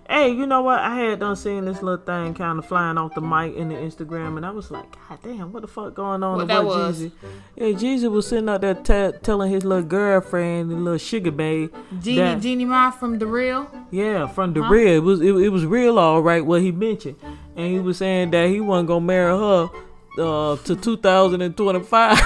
Hey, you know what? I had done seen this little thing kind of flying off the mic in the Instagram, and I was like, God damn, what the fuck going on What was? Jeezy? Yeah, Jeezy was sitting out there te- telling his little girlfriend, the little sugar babe, Jeannie that- Jeannie Ma from the real. Yeah, from the Huh? real. It was it, it was real all right what he mentioned. And he was saying that he wasn't gonna marry her uh to 2025.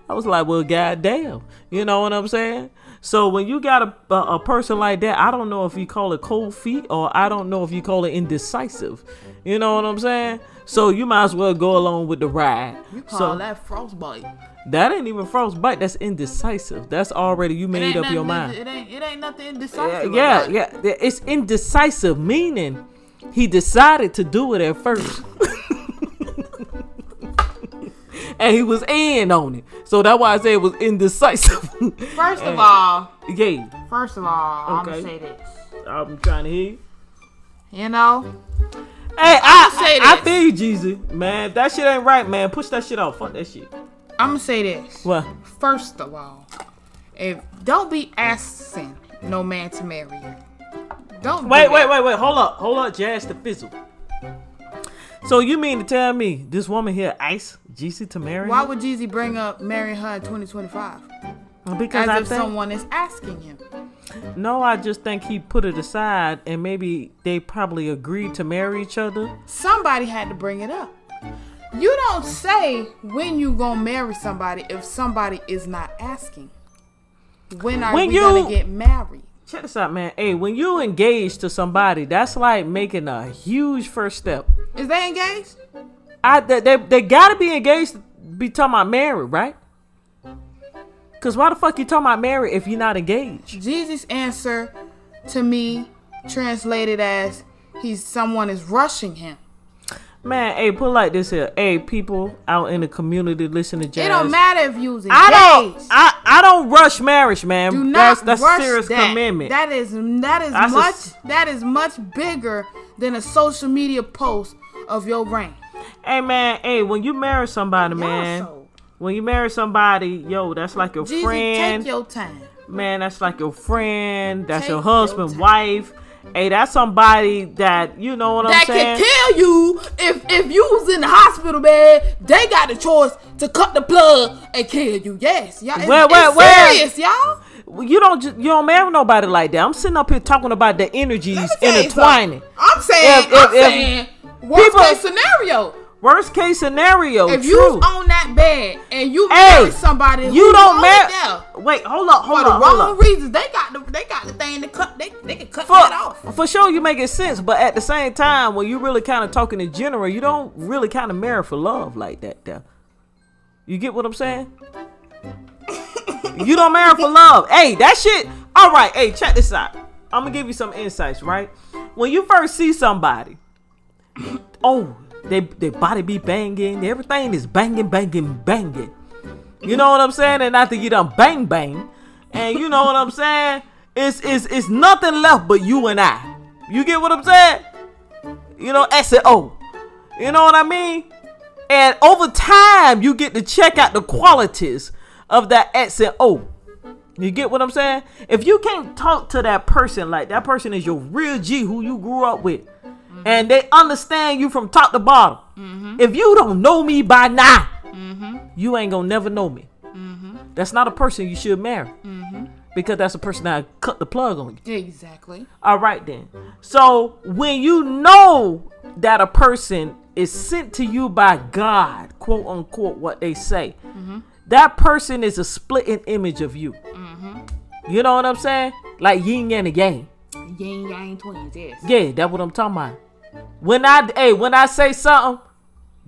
I was like, well goddamn. You know what I'm saying? So when you got a, a a person like that, I don't know if you call it cold feet or I don't know if you call it indecisive. You know what I'm saying? So you might as well go along with the ride. You call so that frostbite. that ain't even frostbite. That's indecisive. That's already you made up your mind. It ain't it ain't nothing indecisive. yeah, yeah, yeah. It's indecisive, meaning he decided to do it at first. and he was in on it. So that's why I say it was indecisive. First of And- all, yeah, first of all, I'm gonna say this. I'm trying to hear you. You know, Hey, I, say I, I feel you, Jeezy. Man, that shit ain't right, man. Push that shit off. Fuck that shit. I'm gonna say this. What? First of all, if don't be asking no man to marry you. Don't Wait, do wait, wait, wait. Hold up. Hold up, Jazz the Fizzle. So you mean to tell me this woman here ice Jeezy to marry? Why would Jeezy bring up marry her in 2025? Because As I if think, someone is asking him. No, I just think he put it aside and maybe they probably agreed to marry each other. Somebody had to bring it up. You don't say when you gonna marry somebody if somebody is not asking. When are When we you- gonna get married? Check this out, man. Hey, when you engage to somebody, that's like making a huge first step. Is they engaged? I they, they, they gotta be engaged to be talking about married, right? Cause why the fuck you talking about married if you're not engaged? Jesus' answer to me translated as he's someone is rushing him. Man, hey, put like this here. Hey, people out in the community listen to jazz. It don't matter if you engaged. I don't. I, I don't rush marriage, man. Do not that's that's rush a serious that. commitment. That is that is That's much s- that is much bigger than a social media post of your reign. Hey man, hey, when you marry somebody, man, so- when you marry somebody, yo, that's like your Jeezy, friend. take your time. man, that's like your friend. That's Take your your husband, time. wife. Hey, that's somebody that you know what that I'm saying. That can kill you if if you was in the hospital bed. They got the choice to cut the plug and kill you. Yes, y'all. It's, Where- where- it's where? serious, y'all. You don't you don't marry nobody like that. I'm sitting up here talking about the energies Let me tell you intertwining. I'm saying, If- if- I'm if saying, worst people- case scenario. Worst case scenario, If you was on that bed and you hey, married somebody, you don't marry. Wait, hold up, hold for the up, hold wrong reasons, they got the they got the thing to cut. They they can cut that off. For, for sure, you make it sense, but at the same time, when you really kind of talking in general, you don't really kind of marry for love like that. There, you get what I'm saying? you don't marry for love. Hey, that shit. All right. Hey, check this out. I'm gonna give you some insights. Right, when you first see somebody, oh, they their body be banging, everything is banging, banging, banging. You know what I'm saying? And after you done bang bang, and you know what I'm saying? It's it's it's nothing left but you and I. You get what I'm saying? You know, S and O. You know what I mean? And over time, you get to check out the qualities of that X and O. You get what I'm saying? If you can't talk to that person like that person is your real G who you grew up with, Mm-hmm. and they understand you from top to bottom. Mm-hmm. If you don't know me by now, mm-hmm. you ain't gonna never know me. That's not a person you should marry. Because that's a person that cut the plug on you. Exactly. All right then. So when you know that a person is sent to you by God, quote unquote, what they say, that person is a splitting image of you. You know what I'm saying? Like yin and yang. Yin yang twins, yes. Yeah, that's what I'm talking about. When I hey, when I say something,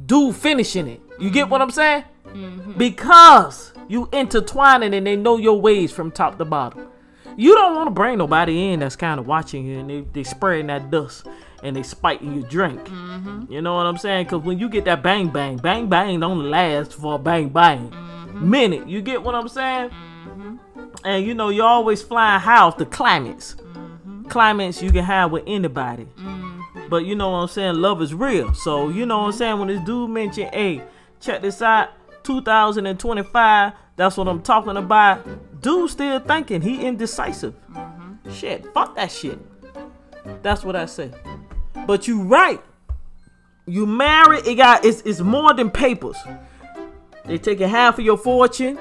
do finishing it. You get what I'm saying? Mm-hmm. Because you intertwining and they know your ways from top to bottom. You don't want to bring nobody in that's kind of watching you and they, they spraying that dust and they spiting your drink. Mm-hmm. You know what I'm saying? Because when you get that bang bang, bang bang don't last for a bang bang mm-hmm. minute. You get what I'm saying? And you know, you're always flying high off the climates. Climates you can have with anybody. But you know what I'm saying? Love is real. So you know what I'm saying? When this dude mentioned, hey, check this out, 2025, that's what I'm talking about. Dude still thinking he indecisive. Mm-hmm. Shit, fuck that shit. That's what I say. But you right. You married, it got it's, it's more than papers. They taking half of your fortune.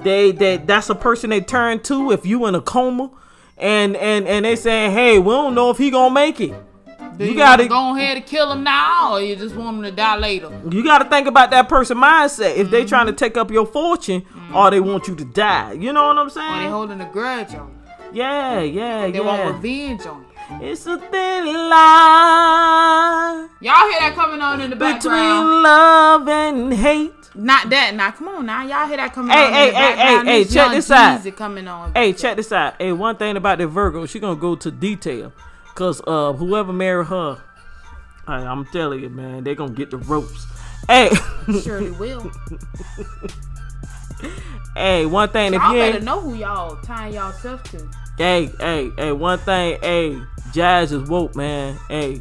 They they that's a person they turn to if you in a coma. And and and they saying, hey, we don't know if he gonna make it. Do You you, gotta- gotta go ahead and kill him now, or you just want him to die later? You got to think about that person mindset. If they trying to take up your fortune, or they want you to die. You know what I'm saying? Or they holding a grudge on you? Yeah, yeah, They want revenge on you. It's a thin line Y'all hear that coming on in the background? between love and hate. Not that. Now, come on now. Y'all hear that coming Hey, on hey, in the hey, hey, This check this out. Coming on. Hey, check this out. Hey, one thing about the Virgo, she gonna go to detail, cause uh, whoever marry her, I, I'm telling you, man, they gonna get the ropes. Hey, sure Surely will. hey, one thing if Y'all you better know who y'all tying y'allself to. hey, hey, hey, one thing, hey, Jazz is woke, man. Hey,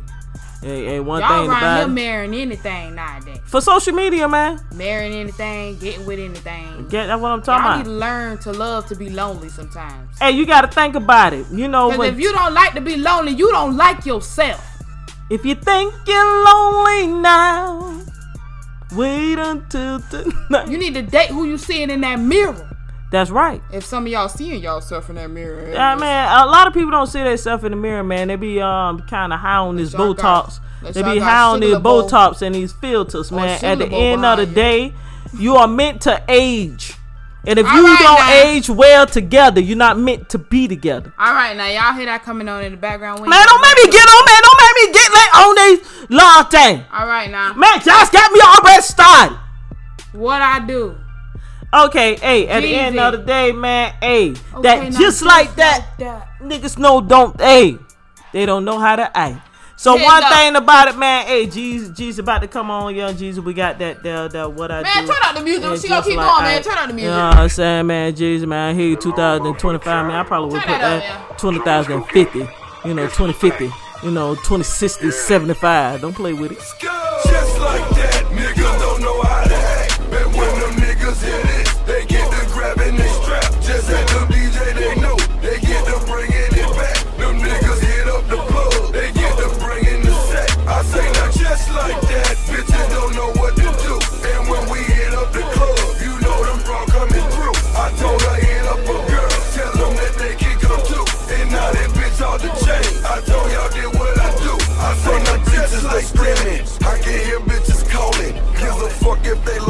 hey, hey, one Y'all thing around here about marrying anything nowadays. for social media, man. Marrying anything, getting with anything. Get that's what I'm talking about. Y'all need to learn to love to be lonely sometimes. Hey, you gotta think about it. You know, Because if you don't like to be lonely, you don't like yourself. If you think you're lonely now, wait until tonight. You need to date who you seeing in that mirror. That's right. If some of y'all seeing y'allself in that mirror. Yeah, man. A lot of people don't see themselves in the mirror, man. They be um kind of high on this y'all got- Botox. They be high on these. Botox and these filters, man. At the end of the behind day, you are meant to age. And if All you right, don't now. age well together, you're not meant to be together. All right, now y'all hear that coming on in the background. Man, don't make me get on, man. Don't make me get like on these long thing. All right, now. Man, just got me already started. What I do? Okay, hey, at the end of the day, man, hey, Okay, that just like that, that. niggas know don't, hey, they don't know how to act. So Heads one up. thing about it, man, hey, G's, G's about to come on, young Jesus. We got that, that, that what I man, do. turn out the music. And she gonna keep like, going, man. Turn out the music. You know what I'm saying, man, Jesus, man, I hear 2025, man. I probably would Turn put that that up, 2050, you know, 2050, you know, 2060, 75. Don't play with it. Just like that, niggas if they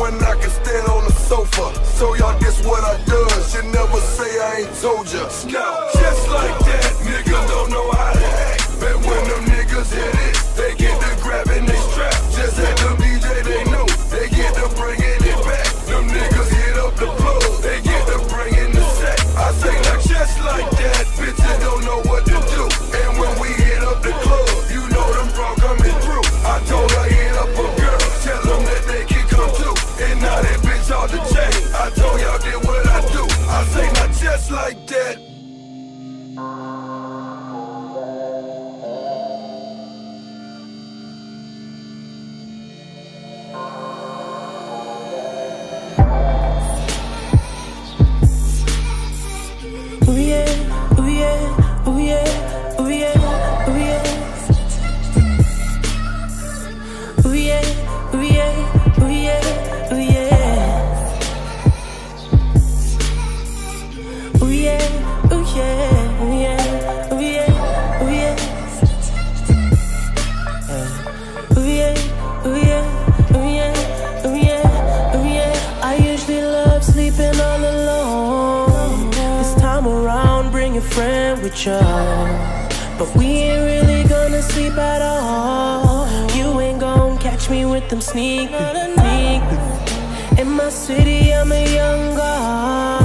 when I can stand on the sofa. So y'all guess what I done? You never say I ain't told ya. Now, just like that, nigga don't know how to But we ain't really gonna sleep at all. You ain't gonna catch me with them sneak. In my city, I'm a young girl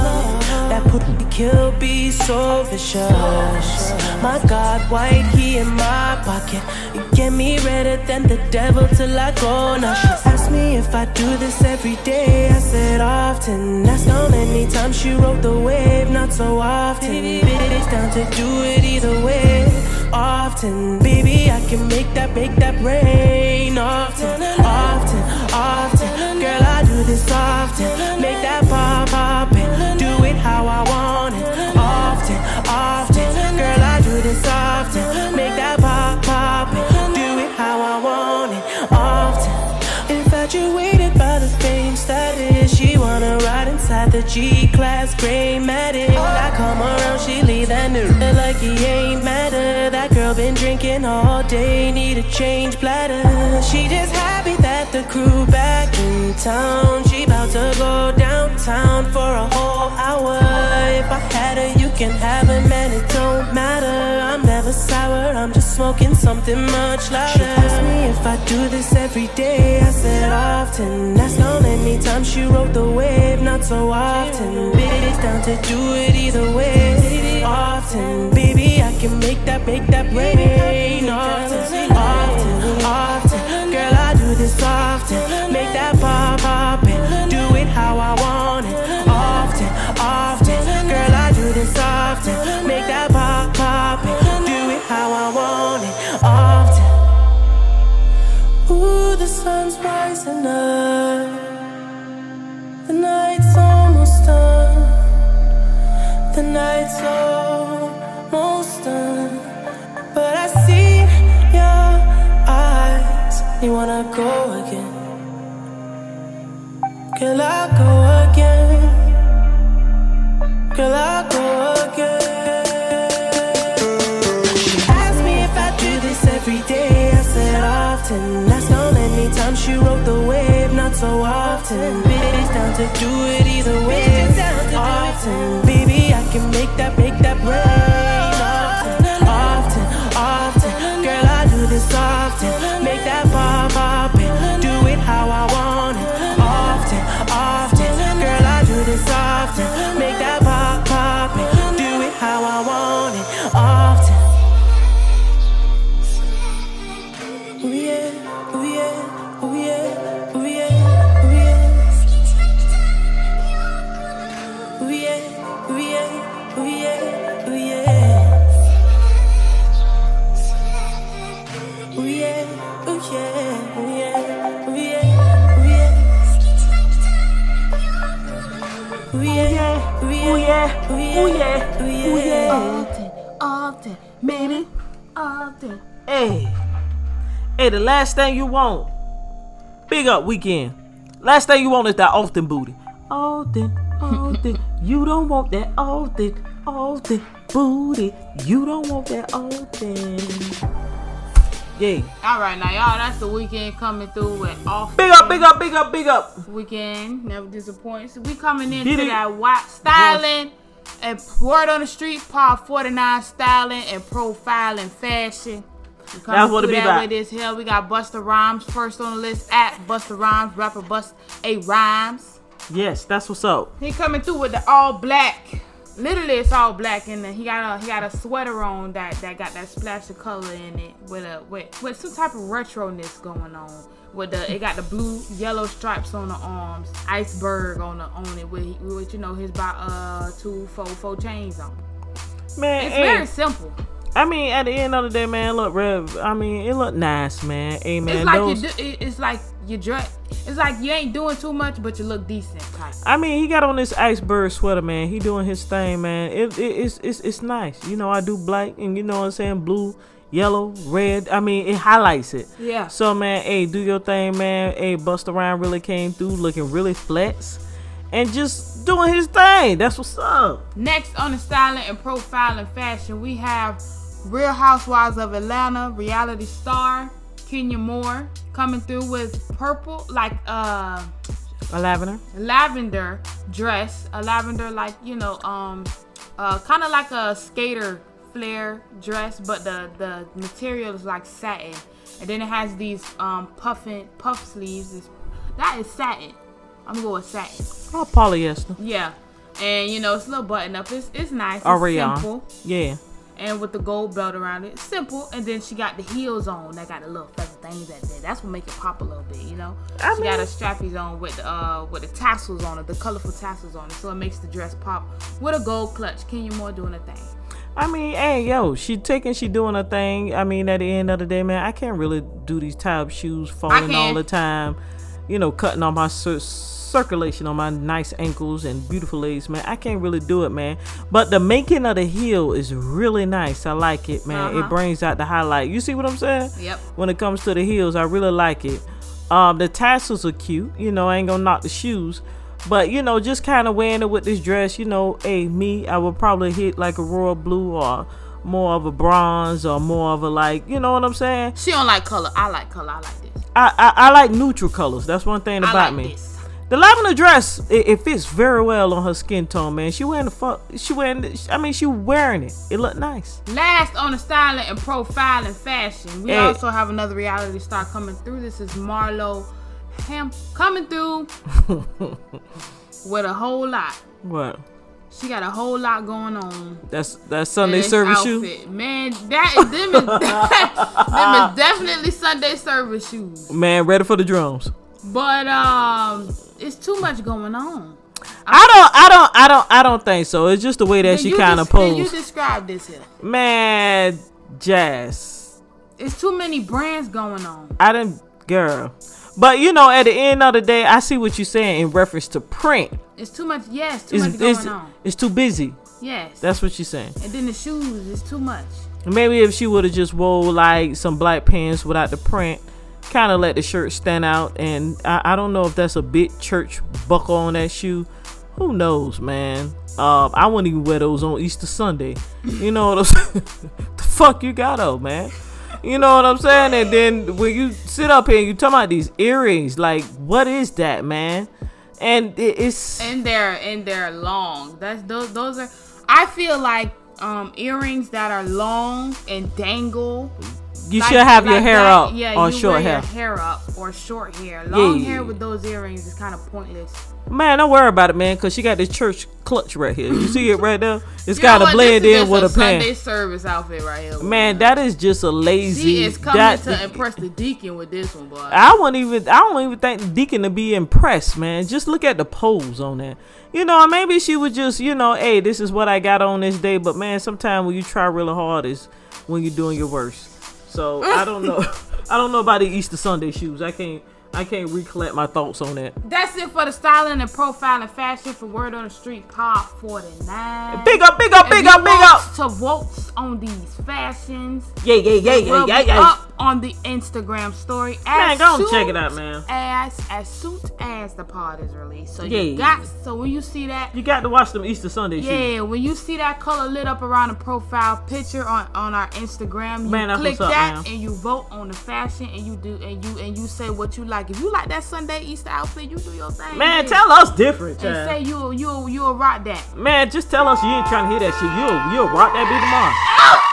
That me kill be so vicious. My God, white he in my pocket. You get me redder than the devil till I go. Now me if I do this every day. I said often, that's how many times she rode the wave Not so often, bitch down to do it either way. Often, baby, I can make that, make that rain. Often, often, often. Girl, I do this often. Make that pop, pop and do it how I want it. Often, often. Girl, I do this often. the G-Class, gray matted. I come around, she leave that new. Like he ain't matter. That girl been drinking all day, need a change bladder. She just happy that the crew back in town. She bout to go downtown for a whole hour. If I had her, you can have her, man, it don't matter. I'm never sour, I'm smoking something much louder. She asked me if I do this every day. I said often. That's not only time she rode the wave, not so often. Bitch, down to do it either way. Often, baby, I can make that, make that rain. She rode the wave. Not so often. Bitch down to do it either way. Often, baby, I can make that, make that rain. Often, often, often. Girl, I do this often. Hey, hey, the last thing you want, big up Weeknd. Last thing you want is that often booty. Often, often, you don't want that often, often booty. You don't want that often. Yeah. All right, now y'all, that's the Weeknd coming through with off. Big up, big up, big up, big up. Weeknd never disappoints. We coming into Did it- that white styling and word on the street, Part 49 styling and profiling fashion. That's what it be about. this hell. We got Busta Rhymes first on the list at Busta Rhymes, rapper Bust A Rhymes. Yes, that's what's up. He coming through with the all black. Literally, it's all black, and then he got a he got a sweater on that that got that splash of color in it with a with, with some type of retroness going on. With the it got the blue yellow stripes on the arms, iceberg on the on it with with you know his about uh two four four chains on. Man, It's very simple. I mean, at the end of the day, man, look, Rev. I mean, it look nice, man. Hey, man, it's like those. you do, it- it's like you dress. It's like you ain't doing too much, but you look decent. Type. I mean, he got on this iceberg sweater, man. He doing his thing, man. It, it it's, it's it's nice. You know, I do black and you know what I'm saying, blue, yellow, red. I mean, it highlights it. Yeah. So, man, hey, do your thing, man. Hey, Busta Rhyme really came through looking really flex and just doing his thing. That's what's up. Next on the styling and profiling fashion, we have Real Housewives of Atlanta reality star Kenya Moore coming through with purple, like uh A lavender. lavender dress, a lavender like you know, um, uh, kind of like a skater flare dress, but the the material is like satin, and then it has these um puffing puff sleeves. It's, that is satin. I'm gonna go with satin. Oh, polyester. Yeah, and you know it's a little button up. It's it's nice. It's simple. Yeah. And with the gold belt around it, simple. And then she got the heels on. That got the little feather things at there. That's what make it pop a little bit, you know. I she got mean- her strappies on with uh with the tassels on it, the colorful tassels on it, so it makes the dress pop. With a gold clutch, Kenya Moore doing a thing. I mean, hey, yo, she taking, she doing her thing. I mean, at the end of the day, man, I can't really do these type shoes falling all the time. You know, cutting on my cir- circulation on my nice ankles and beautiful legs, man. I can't really do it, man. But the making of the heel is really nice. I like it, man. Uh-huh. It brings out the highlight. You see what I'm saying? Yep. When it comes to the heels, I really like it. Um, the tassels are cute. You know, I ain't gonna knock the shoes. But you know, just kind of wearing it with this dress, you know, hey, me, I would probably hit like a royal blue or more of a bronze or more of a like, you know what I'm saying? She don't like color. I like color. I like this. I I, I like neutral colors. That's one thing I about like me. this. The lavender dress, it, it fits very well on her skin tone, man. She wearing the fuck, she wearing, the, I mean, she wearing it. It looked nice. Last on the styling and profiling fashion, we Hey. also have another reality star coming through. This is Marlo Ham coming through with a whole lot. What? She got a whole lot going on. That's that's Sunday service shoe. Man, that is them is, them is definitely Sunday service shoes. Man, ready for the drums. But um, it's too much going on. I don't, I don't, I don't, I don't think so. It's just the way that she kind of then You describe this here. Man, Jazz. It's too many brands going on. I didn't, girl. But you know, at the end of the day, I see what you're saying in reference to print. It's too much. Yes, too It's, much going it's, on. it's too busy. Yes. That's what she's saying. and then the shoes is too much. Maybe if she would have just wore like some black pants without the print, kind of let the shirt stand out. And I, I don't know if that's a big church buckle on that shoe. Who knows, man? Um, I wouldn't even wear those on Easter Sunday. You know what I'm saying? the fuck you got on, man? You know what I'm saying? And then when you sit up here and you talk about these earrings, like what is that, man? And it's and they're and they're long. That's those those are. I feel like um earrings that are long and dangle. You should have your hair up Yeah, or you short hair. Your hair up or short hair. Long Yeah. hair with those earrings is kind of pointless. Man, don't worry about it, man, cause she got this church clutch right here. You see it right there? It's got to blend in with a just Sunday service outfit right here. Man, that is just a lazy. She is coming that, to impress the deacon with this one, boy. I wouldn't even. I don't even think the deacon to be impressed, man. Just look at the pose on that. You know, maybe she would just, you know, hey, this is what I got on this day. But man, sometimes when you try really hard is when you're doing your worst. So I don't know. I don't know about the Easter Sunday shoes. I can't. I can't recollect my thoughts on that. That's it for the styling and profiling fashion for Word on the Street Pop 49. Big up, big up, If big you up, big up. To vote on these fashions. Yeah, yeah, yeah, yeah, will yeah, be yeah. Up on the Instagram story. Man, as go soon check it out, man. As as soon as the pod is released. So Yeah. you got so when you see that You got to watch them Easter Sunday yeah, when you see that color lit up around the profile picture on, on our Instagram, you Man, click up, that man. and you vote on the fashion and you do and you and you say what you like. If you like that Sunday Easter outfit, you do your thing. Man, yeah. tell us different, and say you you you'll rock that. Man, just tell us you ain't trying to hear that shit. You'll you'll rock that beat tomorrow.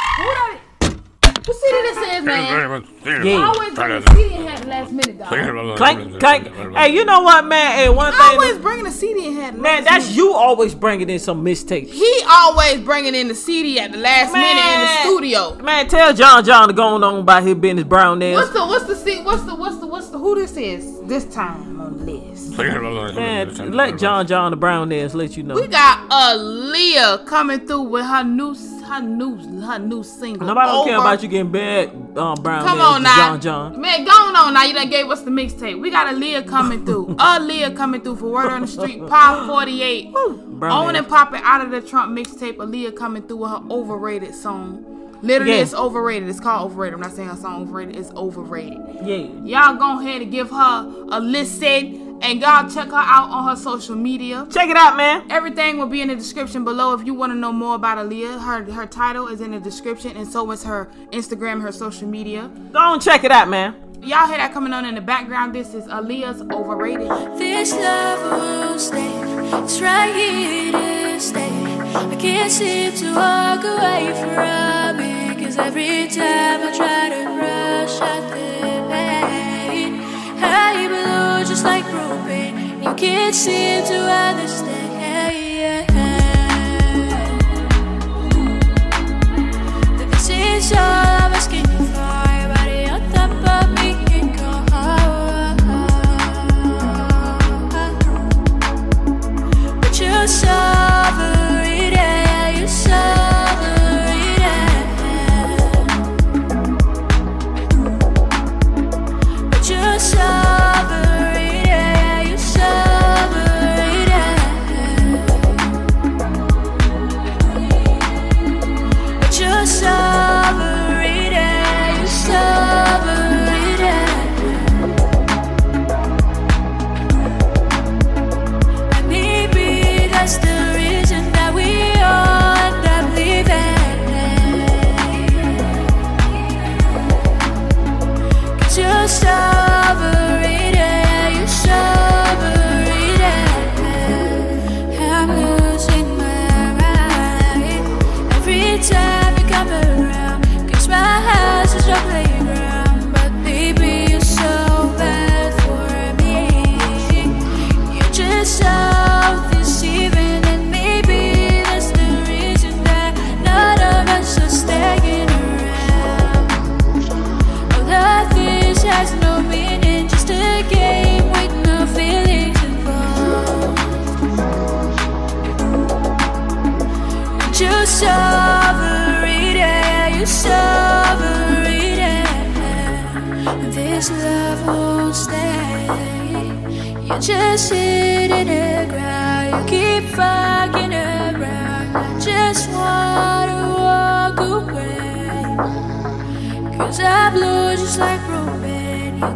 Who that? What city this is, man? Yeah. Always bring the CD in here at the last minute, dog. Clank, clank. Hey, you know what, man? Hey, one thing. Always bringing the CD in here. Man, last that's minute. you always bringing in some mistakes. He always bringing in the CD at the last minute in the studio. Man, tell John John to go on about his business, brown nails. What's the what's the C what's the what's the what's the who this is this time on the list? Man, let John John the brown nails let you know. We got Aaliyah coming through with her new her new her new single. Nobody don't care about you getting bad um, brown Come on now, John John. man, go on now. You done gave us the mixtape. We got Aaliyah coming through. Aaliyah coming through for Word on the Street, Pop 48. Brown On nails. and popping out of the Trump mixtape. Aaliyah coming through with her overrated song. Literally, Yeah. it's overrated. It's called overrated. I'm not saying her song overrated. It's overrated. Yeah. Y'all go ahead and give her a listen. And y'all check her out on her social media. Check it out, man. Everything will be in the description below. If you want to know more about Aaliyah, her her title is in the description, and so is her Instagram, her social media. Go on, check it out, man. Y'all hear that coming on in the background? This is Aaliyah's Overrated. This love will stay. It's right to stay. I can't seem to walk away from it. Cause every time I try to rush out the propane. Can't seem to understand. That this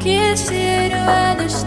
kiss you to understand.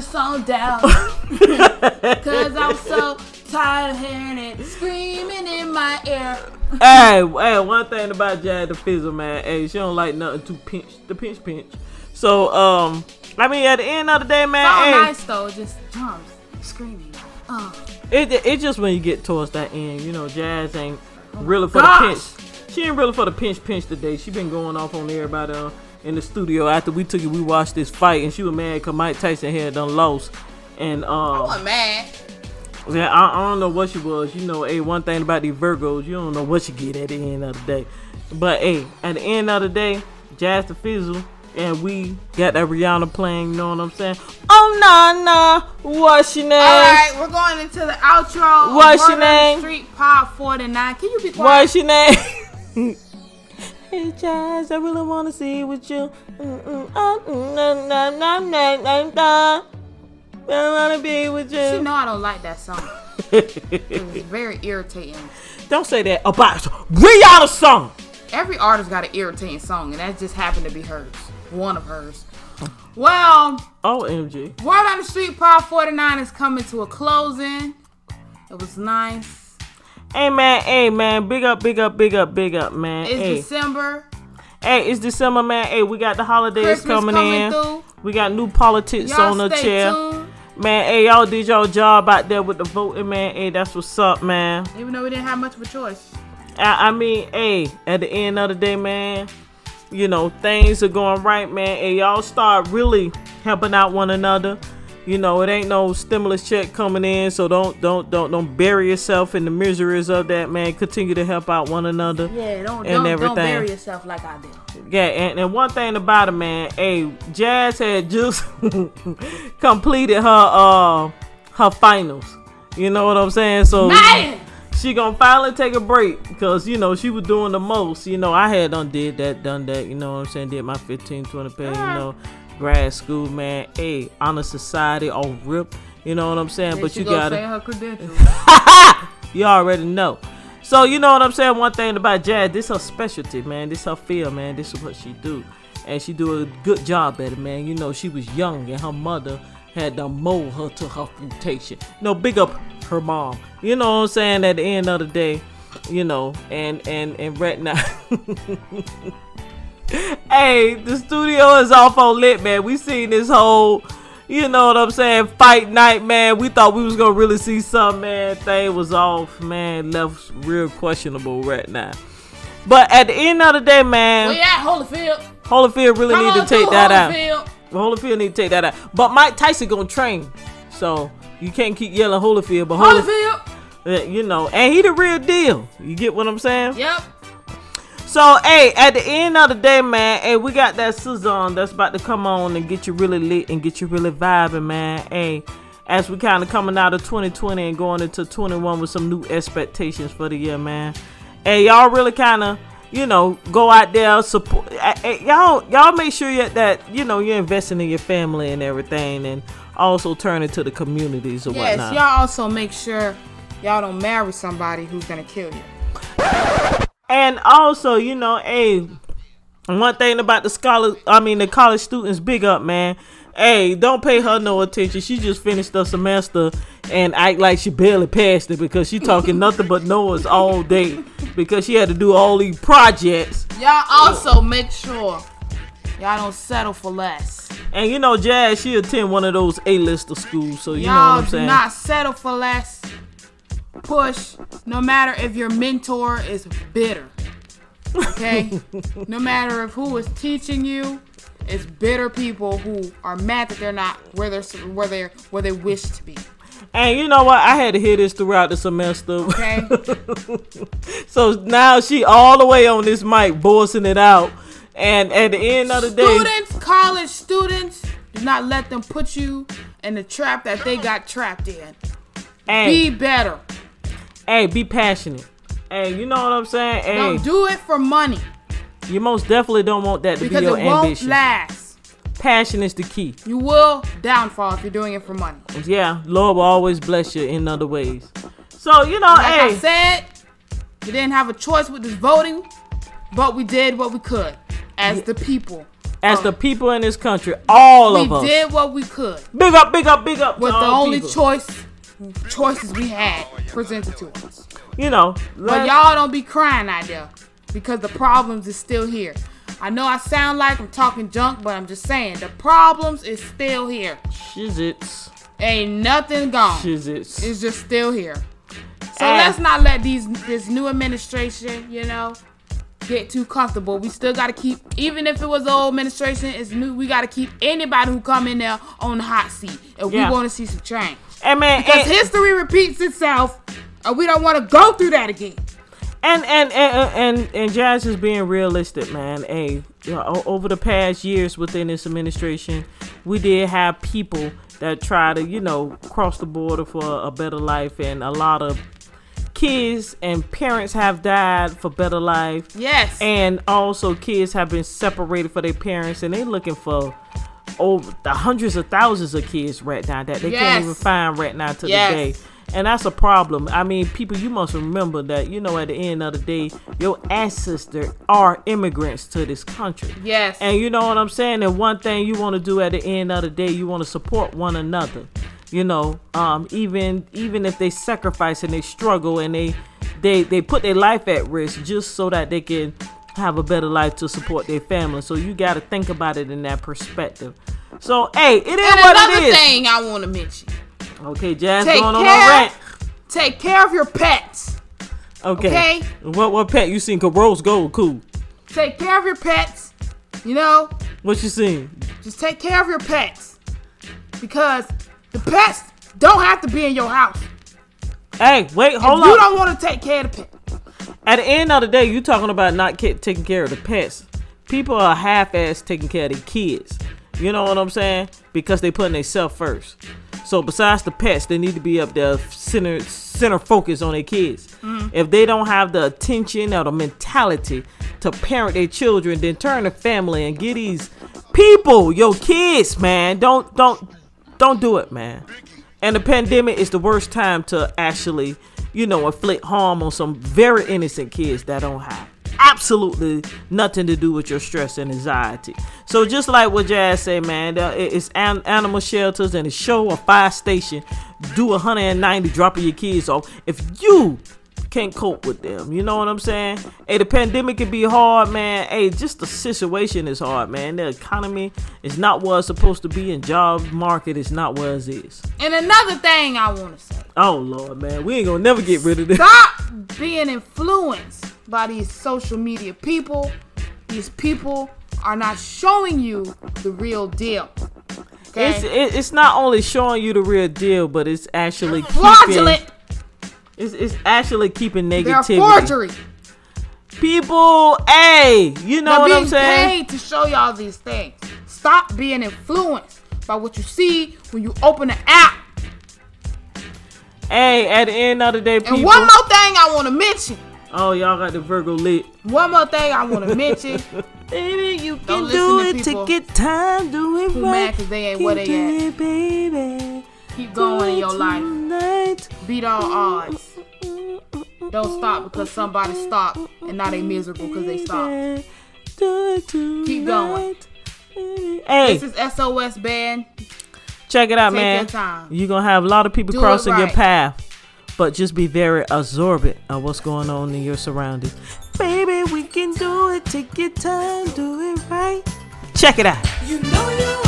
To the song down. Cause I'm so tired of hearing it screaming in my ear. hey, hey, one thing about Jazz the Fizzle, man. Hey, she don't like nothing too pinch, the pinch pinch. So, um, I mean, at the end of the day, man, It's all hey, nice though, just drums screaming. Uh. it, it's just when you get towards that end, you know, Jazz ain't really for gosh. the pinch. She ain't really for the pinch pinch today. She been going off on everybody uh, in the studio after we took it. We watched this fight, and she was mad because Mike Tyson had done lost. And I um, wasn't mad. yeah, I, I don't know what she was. You know, hey, one thing about these Virgos, you don't know what you get at the end of the day. But hey, at the end of the day, Jazz the Fizzle, and we got that Rihanna playing. You know what I'm saying? Oh nah nah, what's your name? All right, we're going into the outro. What's your Word on the name? Street Pop 49. Can you be quiet? What's your name? hey Jazz, I really wanna see with you. Oh. I wanna be with you. She know I don't like that song. it's very irritating. Don't say that about Rihanna song. Every artist got an irritating song, and that just happened to be hers. One of hers. Well, oh, OMG. Word on the Street Pop 49 is coming to a closing. It was nice. Hey man, hey man, big up, big up, big up, big up, man. It's hey. December. Hey, it's December, man. Hey, we got the holidays coming, coming in. through. We got new politics Y'all on the chair. tuned. Man, hey, y'all did y'all job out there with the voting, man. Hey, that's what's up, man. Even though we didn't have much of a choice. I, I mean, hey, at the end of the day, man, you know, things are going right, man. Hey, y'all start really helping out one another. You know, it ain't no stimulus check coming in, so don't don't don't don't bury yourself in the miseries of that, man. Continue to help out one another. Yeah, don't and don't, everything. don't bury yourself like I did. Yeah, and, and one thing about it, man, hey, Jazz had just completed her uh her finals. You know what I'm saying? So Man! she gonna finally take a break because you know she was doing the most. You know, I had done did that, done that. You know what I'm saying? Did my 15, 20 pay. You know, grad school, man. Hey, honor society, all rip. You know what I'm saying? But you gotta. saying her credentials. You already know. So you know what I'm saying. One thing about Jazz, this her specialty, man. This her field, man. This is what she do, and she do a good job at it, man. You know she was young, and her mother had to mold her to her. You know, big up her mom. You know what I'm saying. At the end of the day, you know, and and and right now. hey, the studio is off on lit, man. We seen this whole, you know what I'm saying, fight night, man. We thought we was gonna really see something, man. Thing was off, man. Left real questionable right now. But at the end of the day, man, We at Holyfield. Holyfield really Come need to take that out. Holyfield. Holyfield need to take that out. But Mike Tyson gonna train, so you can't keep yelling Holyfield. But Holyfield, Holyfield. you know, and he the real deal. You get what I'm saying? Yep. So, hey, at the end of the day, man, hey, we got that Suzanne that's about to come on and get you really lit and get you really vibing, man. Hey, as we kind of coming out of 2020 and going into 21 with some new expectations for the year, man. Hey, y'all really kind of, you know, go out there support. y'all, y'all make sure yet that you know you're investing in your family and everything, and also turn it to the communities or Yes, whatnot. Yes, y'all also make sure y'all don't marry somebody who's gonna kill you. And also, you know, hey, one thing about the scholar, I mean, the college students, big up, man. Hey, don't pay her no attention. She just finished the semester and act like she barely passed it because she talking nothing but Noah's all day because she had to do all these projects. Y'all also make sure y'all don't settle for less. And you know, Jazz, she attend one of those A-lister schools, so you know y'all what I'm saying. not settle for less. Push, no matter if your mentor is bitter. Okay? no matter if who is teaching you it's bitter people who are mad that they're not where they're where they're where they wish to be. And you know what? I had to hear this throughout the semester. Okay. so now she all the way on this mic voicing it out. And at the end of the day, Students, college students, do not let them put you in the trap that they got trapped in. Hey. Be better. Hey, be passionate. Hey, you know what I'm saying? Hey, Don't do it for money you most definitely don't want that to because be your ambition. Because it won't last. Passion is the key. You will downfall if you're doing it for money. Yeah, Lord will always bless you in other ways. So you know, Like I hey, said, We didn't have a choice with this voting, but we did what we could as the people. As uh, the people in this country, all of us. We did what we could. Big up, big up, big up. With the only people. choice choices we had presented to us. You know, But y'all don't be crying out there because the problems is still here. I know I sound like I'm talking junk, but I'm just saying the problems is still here. Shizits. Ain't nothing gone. Shizits. It's just still here. So Ah. let's not let these this new administration, you know, get too comfortable. We still gotta keep, even if it was the old administration, it's new. We gotta keep anybody who come in there on the hot seat, if Yeah. we want to see some change. And man, because and- history repeats itself, and we don't want to go through that again. And and and and, and Jazz is being realistic, man. Hey, you know, over the past years within this administration, we did have people that try to, you know, cross the border for a better life, and a lot of kids and parents have died for better life. Yes. And also, kids have been separated for their parents, and they looking for over the hundreds of thousands of kids right now that they Yes. can't even find right now to Yes. the day. And that's a problem. I mean, people, you must remember that, you know, at the end of the day, your ancestors are immigrants to this country. Yes. And you know what I'm saying? And one thing you want to do at the end of the day, you want to support one another. You know, um, even even if they sacrifice and they struggle and they they they put their life at risk just so that they can have a better life to support their family. So you got to think about it in that perspective. So hey, it is And what another thing I want to mention: Okay, Jazz take going on a care, rant. take care of your pets. Okay. okay. What what pet you seen? Cause Rose Gold cool. Take care of your pets. You know, What you seen? just take care of your pets because the pets don't have to be in your house. Hey, wait, hold on. You don't want to take care of the pet. At the end of the day, you talking about not taking care of the pets. People are half-ass taking care of the kids. You know what I'm saying? Because they putting themselves first. So besides the pets, they need to be up there center center focus on their kids. Mhm. If they don't have the attention or the mentality to parent their children, then turn the family and get these people, your kids, man. Don't don't don't do it, man. And the pandemic is the worst time to actually, you know, inflict harm on some very innocent kids that don't have absolutely nothing to do with your stress and anxiety. So just like what Jazz say, man, uh, it's animal shelters and a show or fire station. Do 190 dropping your kids off. If you can't cope with them, you know what I'm saying? Hey, the pandemic can be hard, man. Hey, just the situation is hard, man. The economy is not what it's supposed to be, and job market is not what it is. And another thing I want to say: Oh Lord, man, we ain't gonna never get rid of this. stop being influenced by these social media people. These people are not showing you the real deal. Okay? It's it, it's not only showing you the real deal, but it's actually Fraudulent. It's it's actually keeping negativity. They're forgery. People, hey, you know They're what I'm saying? paid to show y'all these things. Stop being influenced by what you see when you open the app. Hey, at the end of the day, people. And one more thing I want to mention. Oh, y'all got the Virgo lit. One more thing I want to mention. Baby, you Don't can do it. Take your time, do it who right. mad 'cause they ain't where they at. it, baby. Keep going in your life. Beat all odds. Don't stop because somebody stopped and now they miserable because they stopped. Do it. Keep going. Hey. This is SOS Band. Check it out, Take man. your time. You're gonna have a lot of people Do it crossing your path, but just be very absorbent of what's going on in your surroundings. Baby, we can do it. Take your time, do it right. Check it out. You know you